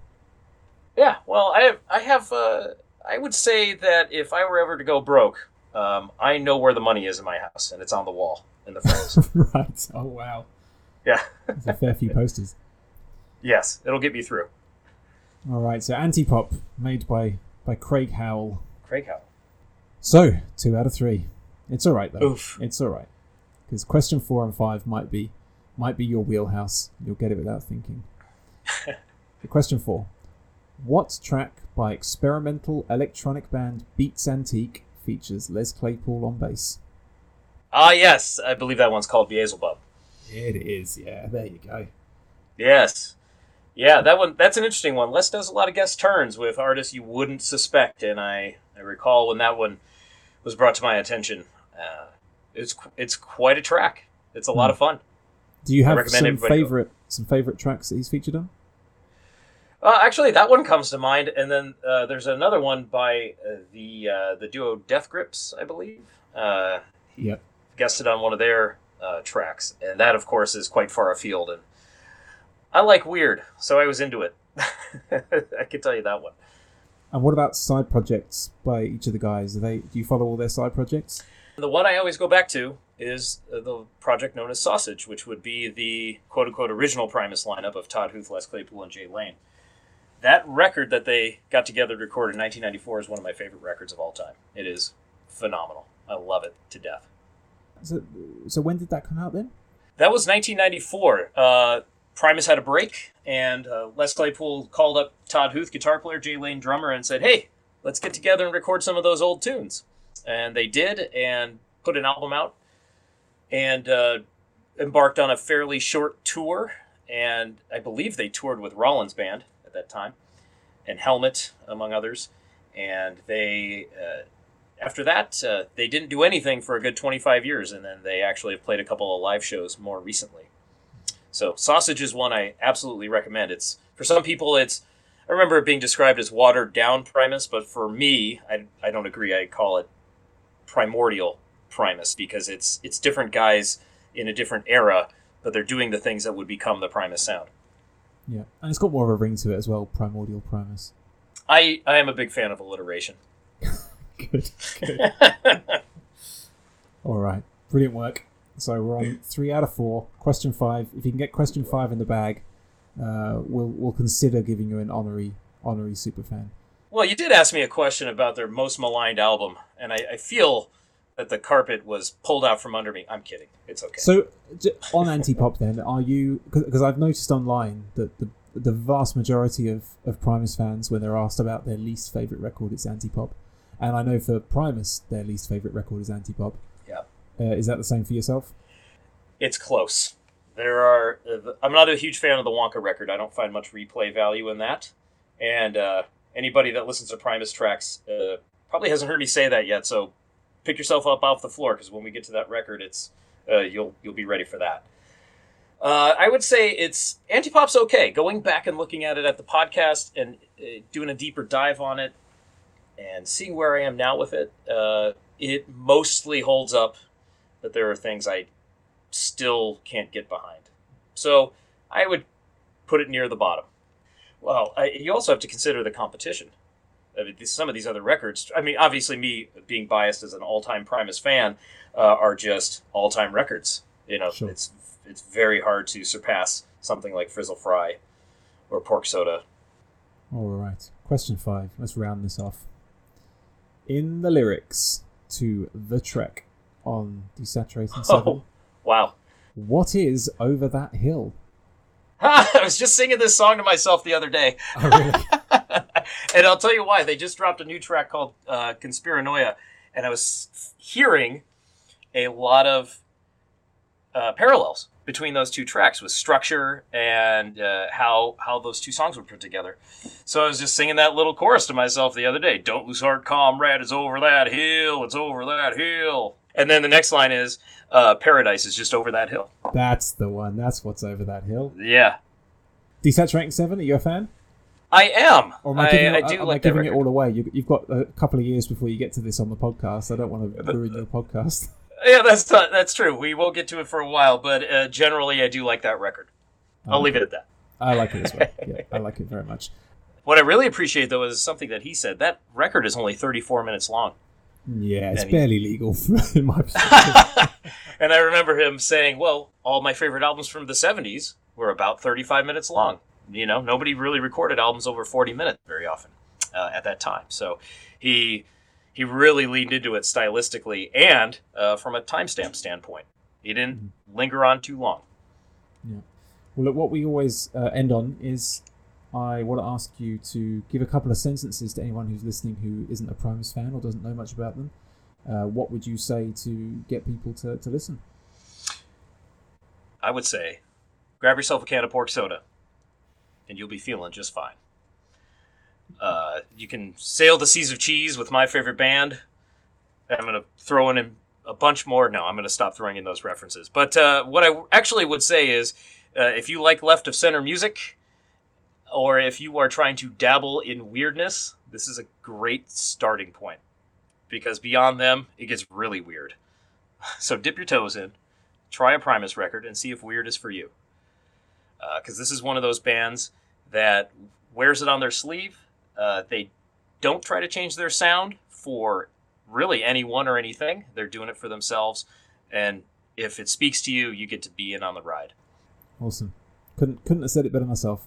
Yeah, well, I have, I have, uh, I would say that if I were ever to go broke, um, I know where the money is in my house, and it's on the wall in the frames.
right. Oh wow.
yeah,
There's a fair few posters.
yes, it'll get me through.
All right. So Antipop, made by by Craig Howell.
Craig Howell.
So two out of three. It's all right though.
Oof.
It's all right. Because question four and five might be might be your wheelhouse. You'll get it without thinking. Question four. What track by experimental electronic band Beats Antique features Les Claypool on bass?
Ah, yes, I believe that one's called Beelzebub.
It is, yeah. There you go.
Yes. Yeah, that one that's an interesting one. Les does a lot of guest turns with artists you wouldn't suspect, and I, I recall when that one was brought to my attention. Uh, it's it's quite a track. It's a lot
Hmm.
of fun.
Do you have some
everybody go.
favorite some favorite tracks that he's featured on?
Uh, actually, that one comes to mind, and then uh, there's another one by uh, the uh, the duo Death Grips, I believe. Uh,
Yep.
Guested on one of their uh, tracks, and that, of course, is quite far afield. And I like weird, so I was into it. I can tell you that one.
And what about side projects by each of the guys? Do they do you follow all their side projects?
The one I always go back to is uh, the project known as Sausage, which would be the quote unquote original Primus lineup of Todd Huth, Les Claypool, and Jay Lane. That record that they got together to record in 1994 is one of my favorite records of all time. It is phenomenal. I love it to death.
So, so when did that come out then?
That was 1994. Uh, Primus had a break, and uh, Les Claypool called up Todd Huth, guitar player, Jay Lane, drummer, and said, "Hey, let's get together and record some of those old tunes." And they did, and put an album out, and uh, embarked on a fairly short tour. And I believe they toured with Rollins Band at that time, and Helmet, among others. And they, uh, after that, uh, they didn't do anything for a good 25 years, and then they actually have played a couple of live shows more recently. So Sausage is one I absolutely recommend. It's for some people, it's I remember it being described as watered down Primus, but for me, I, I don't agree. I call it primordial Primus because it's it's different guys in a different era, but they're doing the things that would become the Primus sound.
Yeah, and it's got more of a ring to it as well. Primordial Primus.
I I am a big fan of alliteration.
Good. Good. All right, brilliant work. So we're on three out of four. Question five. If you can get question five in the bag, uh, we'll we'll consider giving you an honorary honorary super fan.
Well, you did ask me a question about their most maligned album, and I, I feel that the carpet was pulled out from under me. I'm kidding. It's okay.
So on Antipop, then, are you? Because I've noticed online that the the vast majority of, of Primus fans, when they're asked about their least favorite record, it's Antipop, and I know for Primus, their least favorite record is Antipop.
Yeah.
Uh, is that the same for yourself?
it's close. There are. uh, I'm not a huge fan of the Wonka record. I don't find much replay value in that. And uh, anybody that listens to Primus tracks uh, probably hasn't heard me say that yet. So pick yourself up off the floor because when we get to that record, it's uh, you'll you'll be ready for that. Uh, I would say it's Antipop's okay. Going back and looking at it at the podcast and uh, doing a deeper dive on it and seeing where I am now with it, uh, it mostly holds up. But there are things I still can't get behind. So I would put it near the bottom. Well, I, you also have to consider the competition. I mean, some of these other records. I mean, obviously, me being biased as an all-time Primus fan, uh, are just all-time records. You know,
Sure.
it's it's very hard to surpass something like Frizzle Fry or Pork Soda.
All right. Question five. Let's round this off. In the lyrics to The Trek on Desaturating 7,
Oh, wow!
what is over that hill?
I was just singing this song to myself the other day.
Oh, really?
and I'll tell you why. They just dropped a new track called uh, Conspiranoia, and I was hearing a lot of uh, parallels between those two tracks with structure and uh, how how those two songs were put together. So I was just singing that little chorus to myself the other day. Don't lose heart, comrade. It's over that hill. It's over that hill. And then the next line is, uh, "Paradise is just over that hill."
That's the one. That's what's over that hill.
Yeah,
Desaturating 7, are you a fan?
I am.
Or am I
I,
giving,
I
it,
do
am
like that
giving it all away? You've got a couple of years before you get to this on the podcast. I don't want to ruin your podcast.
Yeah, that's not, that's true. We won't get to it for a while, but uh, generally, I do like that record. I'll leave it at that.
I like it as well. Yeah, I like it very much.
What I really appreciate, though, is something that he said. That record is only 34 minutes long.
Yeah, it's
he-
barely legal in my perspective.
and I remember him saying, well, all my favorite albums from the 70s were about 35 minutes long. You know, nobody really recorded albums over 40 minutes very often uh, at that time. So he he really leaned into it stylistically and uh, from a timestamp standpoint. He didn't linger on too long. Yeah.
Well, look, what we always uh, end on is I want to ask you to give a couple of sentences to anyone who's listening who isn't a Primus fan or doesn't know much about them. Uh, what would you say to get people to, to listen?
I would say grab yourself a can of pork soda and you'll be feeling just fine. Uh, you can sail the seas of cheese with my favorite band. I'm going to throw in a bunch more. No, I'm going to stop throwing in those references. But uh, what I actually would say is uh, if you like left of center music, or if you are trying to dabble in weirdness, this is a great starting point. Because beyond them, it gets really weird. So dip your toes in, try a Primus record, and see if weird is for you. Because uh, this is one of those bands that wears it on their sleeve. Uh, they don't try to change their sound for really anyone or anything. They're doing it for themselves. And if it speaks to you, you get to be in on the ride.
Awesome. Couldn't couldn't have said it better myself.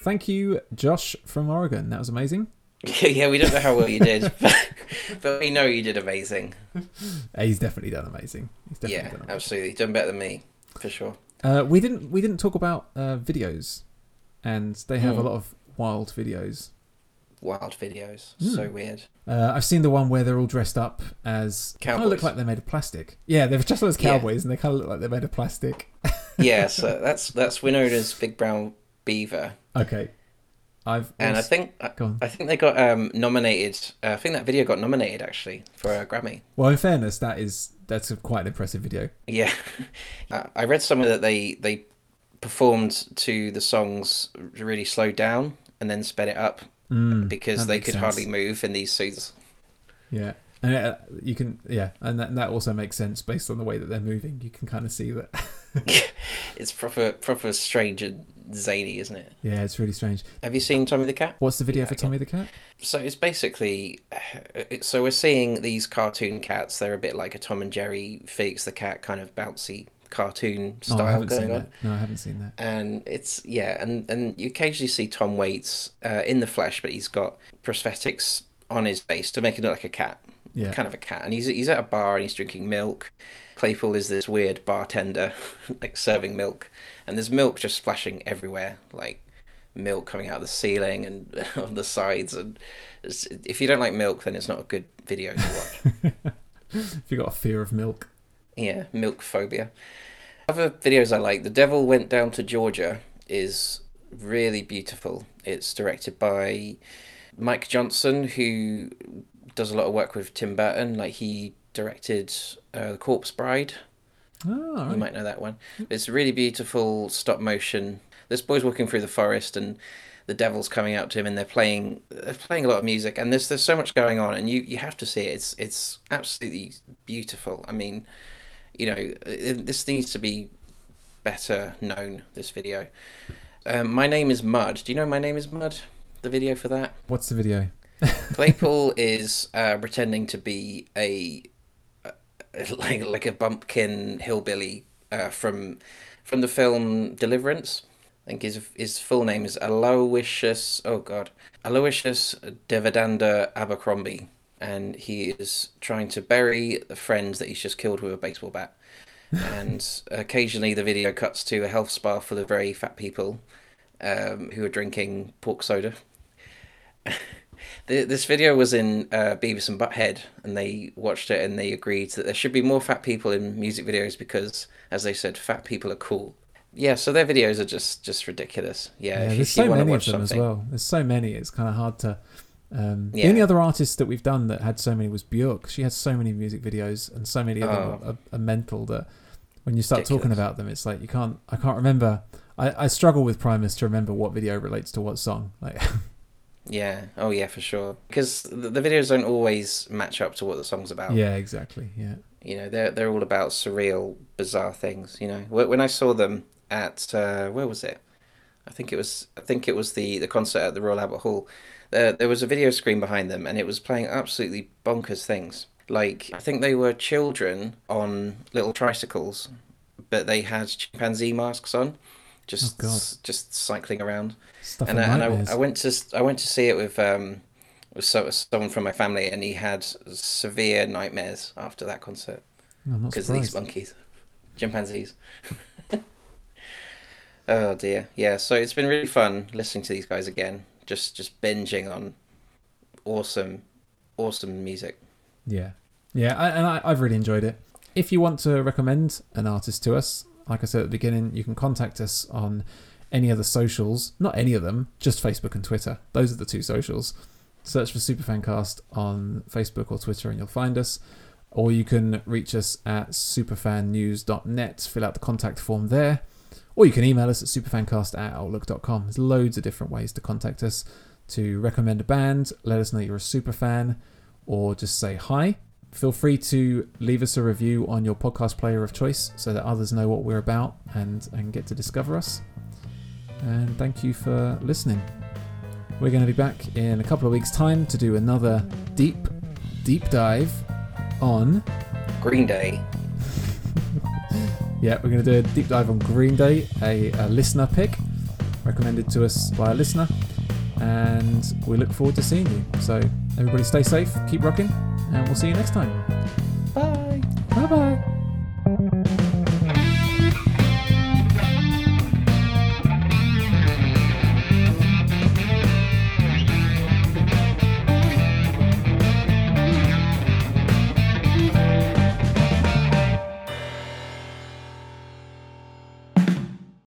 Thank you, Josh from Oregon. That was amazing.
yeah, we don't know how well you did, but, but we know you did amazing.
He's definitely done amazing. He's definitely
yeah,
done amazing.
absolutely, done better than me for sure.
Uh, we didn't we didn't talk about uh, videos, and they have
Hmm.
a lot of wild videos.
Wild videos,
Hmm.
so weird.
Uh, I've seen the one where they're all dressed up as kind of look like they're made of plastic. Yeah, they're just as
Yeah.
cowboys, and they kind of look like they're made of plastic.
Yeah, so that's that's Winona's Big Brown Beaver,
Okay, I've
and I
also-
think I,
go on.
I think they got um, nominated. Uh, I think that video got nominated actually for a Grammy.
Well, in fairness, that is that's a quite an impressive video.
Yeah, I I read somewhere that they they performed to the songs really slowed down and then sped it up
Mm,
because they could
sense.
hardly move in these suits.
Yeah, and uh, you can yeah, and that, that also makes sense based on the way that they're moving. You can kind of see that.
it's proper proper strange and zany, isn't it?
yeah, it's really strange.
Have you seen Tommy the Cat?
What's the video
Yeah,
for. Tommy the Cat?
So it's basically, so we're seeing these cartoon cats. They're a bit like a Tom and Jerry, Felix the Cat kind of bouncy cartoon
Oh, I
style
haven't
going
seen
on.
that. No, I haven't seen that.
And it's yeah, and and you occasionally see Tom Waits uh, in the flesh, but he's got prosthetics on his face to make it look like a cat,
Yeah,
kind of a cat. And he's he's at a bar and he's drinking milk. Claypool is this weird bartender, like serving milk, and there's milk just splashing everywhere, like milk coming out of the ceiling and on the sides. And if you don't like milk, then it's not a good video to watch.
if you've got a fear of milk.
Yeah, milk phobia. Other videos I like, The Devil Went Down to Georgia is really beautiful. It's directed by Mike Johnson, who does a lot of work with Tim Burton. Like he directed uh, The Corpse Bride.
Oh,
You might know that one. It's really beautiful stop motion. This boy's walking through the forest and the devil's coming out to him and they're playing they're playing a lot of music and there's there's so much going on and you you have to see it. It's it's absolutely beautiful. I mean, you know, it, this needs to be better known this video. Um, my name is Mud. Do you know my name is Mud? The video for that?
What's the video?
Claypool is uh, pretending to be a like like a bumpkin hillbilly uh, from from the film Deliverance. I think his his full name is Aloysius. Oh God, Aloysius Devadander Abercrombie, and he is trying to bury the friends that he's just killed with a baseball bat. and occasionally, the video cuts to a health spa full of very fat people um, who are drinking pork soda. This video was in uh, Beavis and Butthead, and they watched it and they agreed that there should be more fat people in music videos because, as they said, fat people are cool. Yeah, so their videos are just just ridiculous. Yeah,
Yeah,
if you,
there's
if
so many of them as well. There's so many. It's kind of hard to. Um, The only other artist that we've done that had so many was Björk. She has so many music videos, and so many of them
Oh.
are, are mental that when you start talking about them, it's like you can't. I can't remember. I, I struggle with Primus to remember what video relates to what song. Like,
yeah, oh yeah, for sure. Because the, the videos don't always match up to what the song's about.
yeah, exactly. Yeah.
You know, they're they're all about surreal, bizarre things. You know, when I saw them at uh, where was it? I think it was I think it was the the concert at the Royal Albert Hall. There there was a video screen behind them, and it was playing absolutely bonkers things. Like I think they were children on little tricycles, but they had chimpanzee masks on, just
Oh,
just cycling around
Stuff
and I, and. I, I went to I went to see it with um with so, someone from my family, and he had severe nightmares after that concert. Because of these monkeys, chimpanzees. oh dear, yeah. So it's been really fun listening to these guys again. Just just binging on awesome, awesome music.
Yeah, yeah, I, and I, I've really enjoyed it. If you want to recommend an artist to us, like I said at the beginning, you can contact us on any of the socials. Not any of them, just Facebook and Twitter. Those are the two socials. Search for Superfancast on Facebook or Twitter, and you'll find us. Or you can reach us at superfannews.net. Fill out the contact form there. Or you can email us at superfancast at outlook.com. There's loads of different ways to contact us to recommend a band, let us know you're a super fan, or just say hi. Feel free to leave us a review on your podcast player of choice so that others know what we're about and, and get to discover us. And thank you for listening. We're going to be back in a couple of weeks' time to do another deep, deep dive on.
Green Day.
Yeah, we're going to do a deep dive on Green Day, a, a listener pick recommended to us by a listener. And we look forward to seeing you. So, everybody stay safe, keep rocking, and we'll see you next time.
Bye.
Bye bye.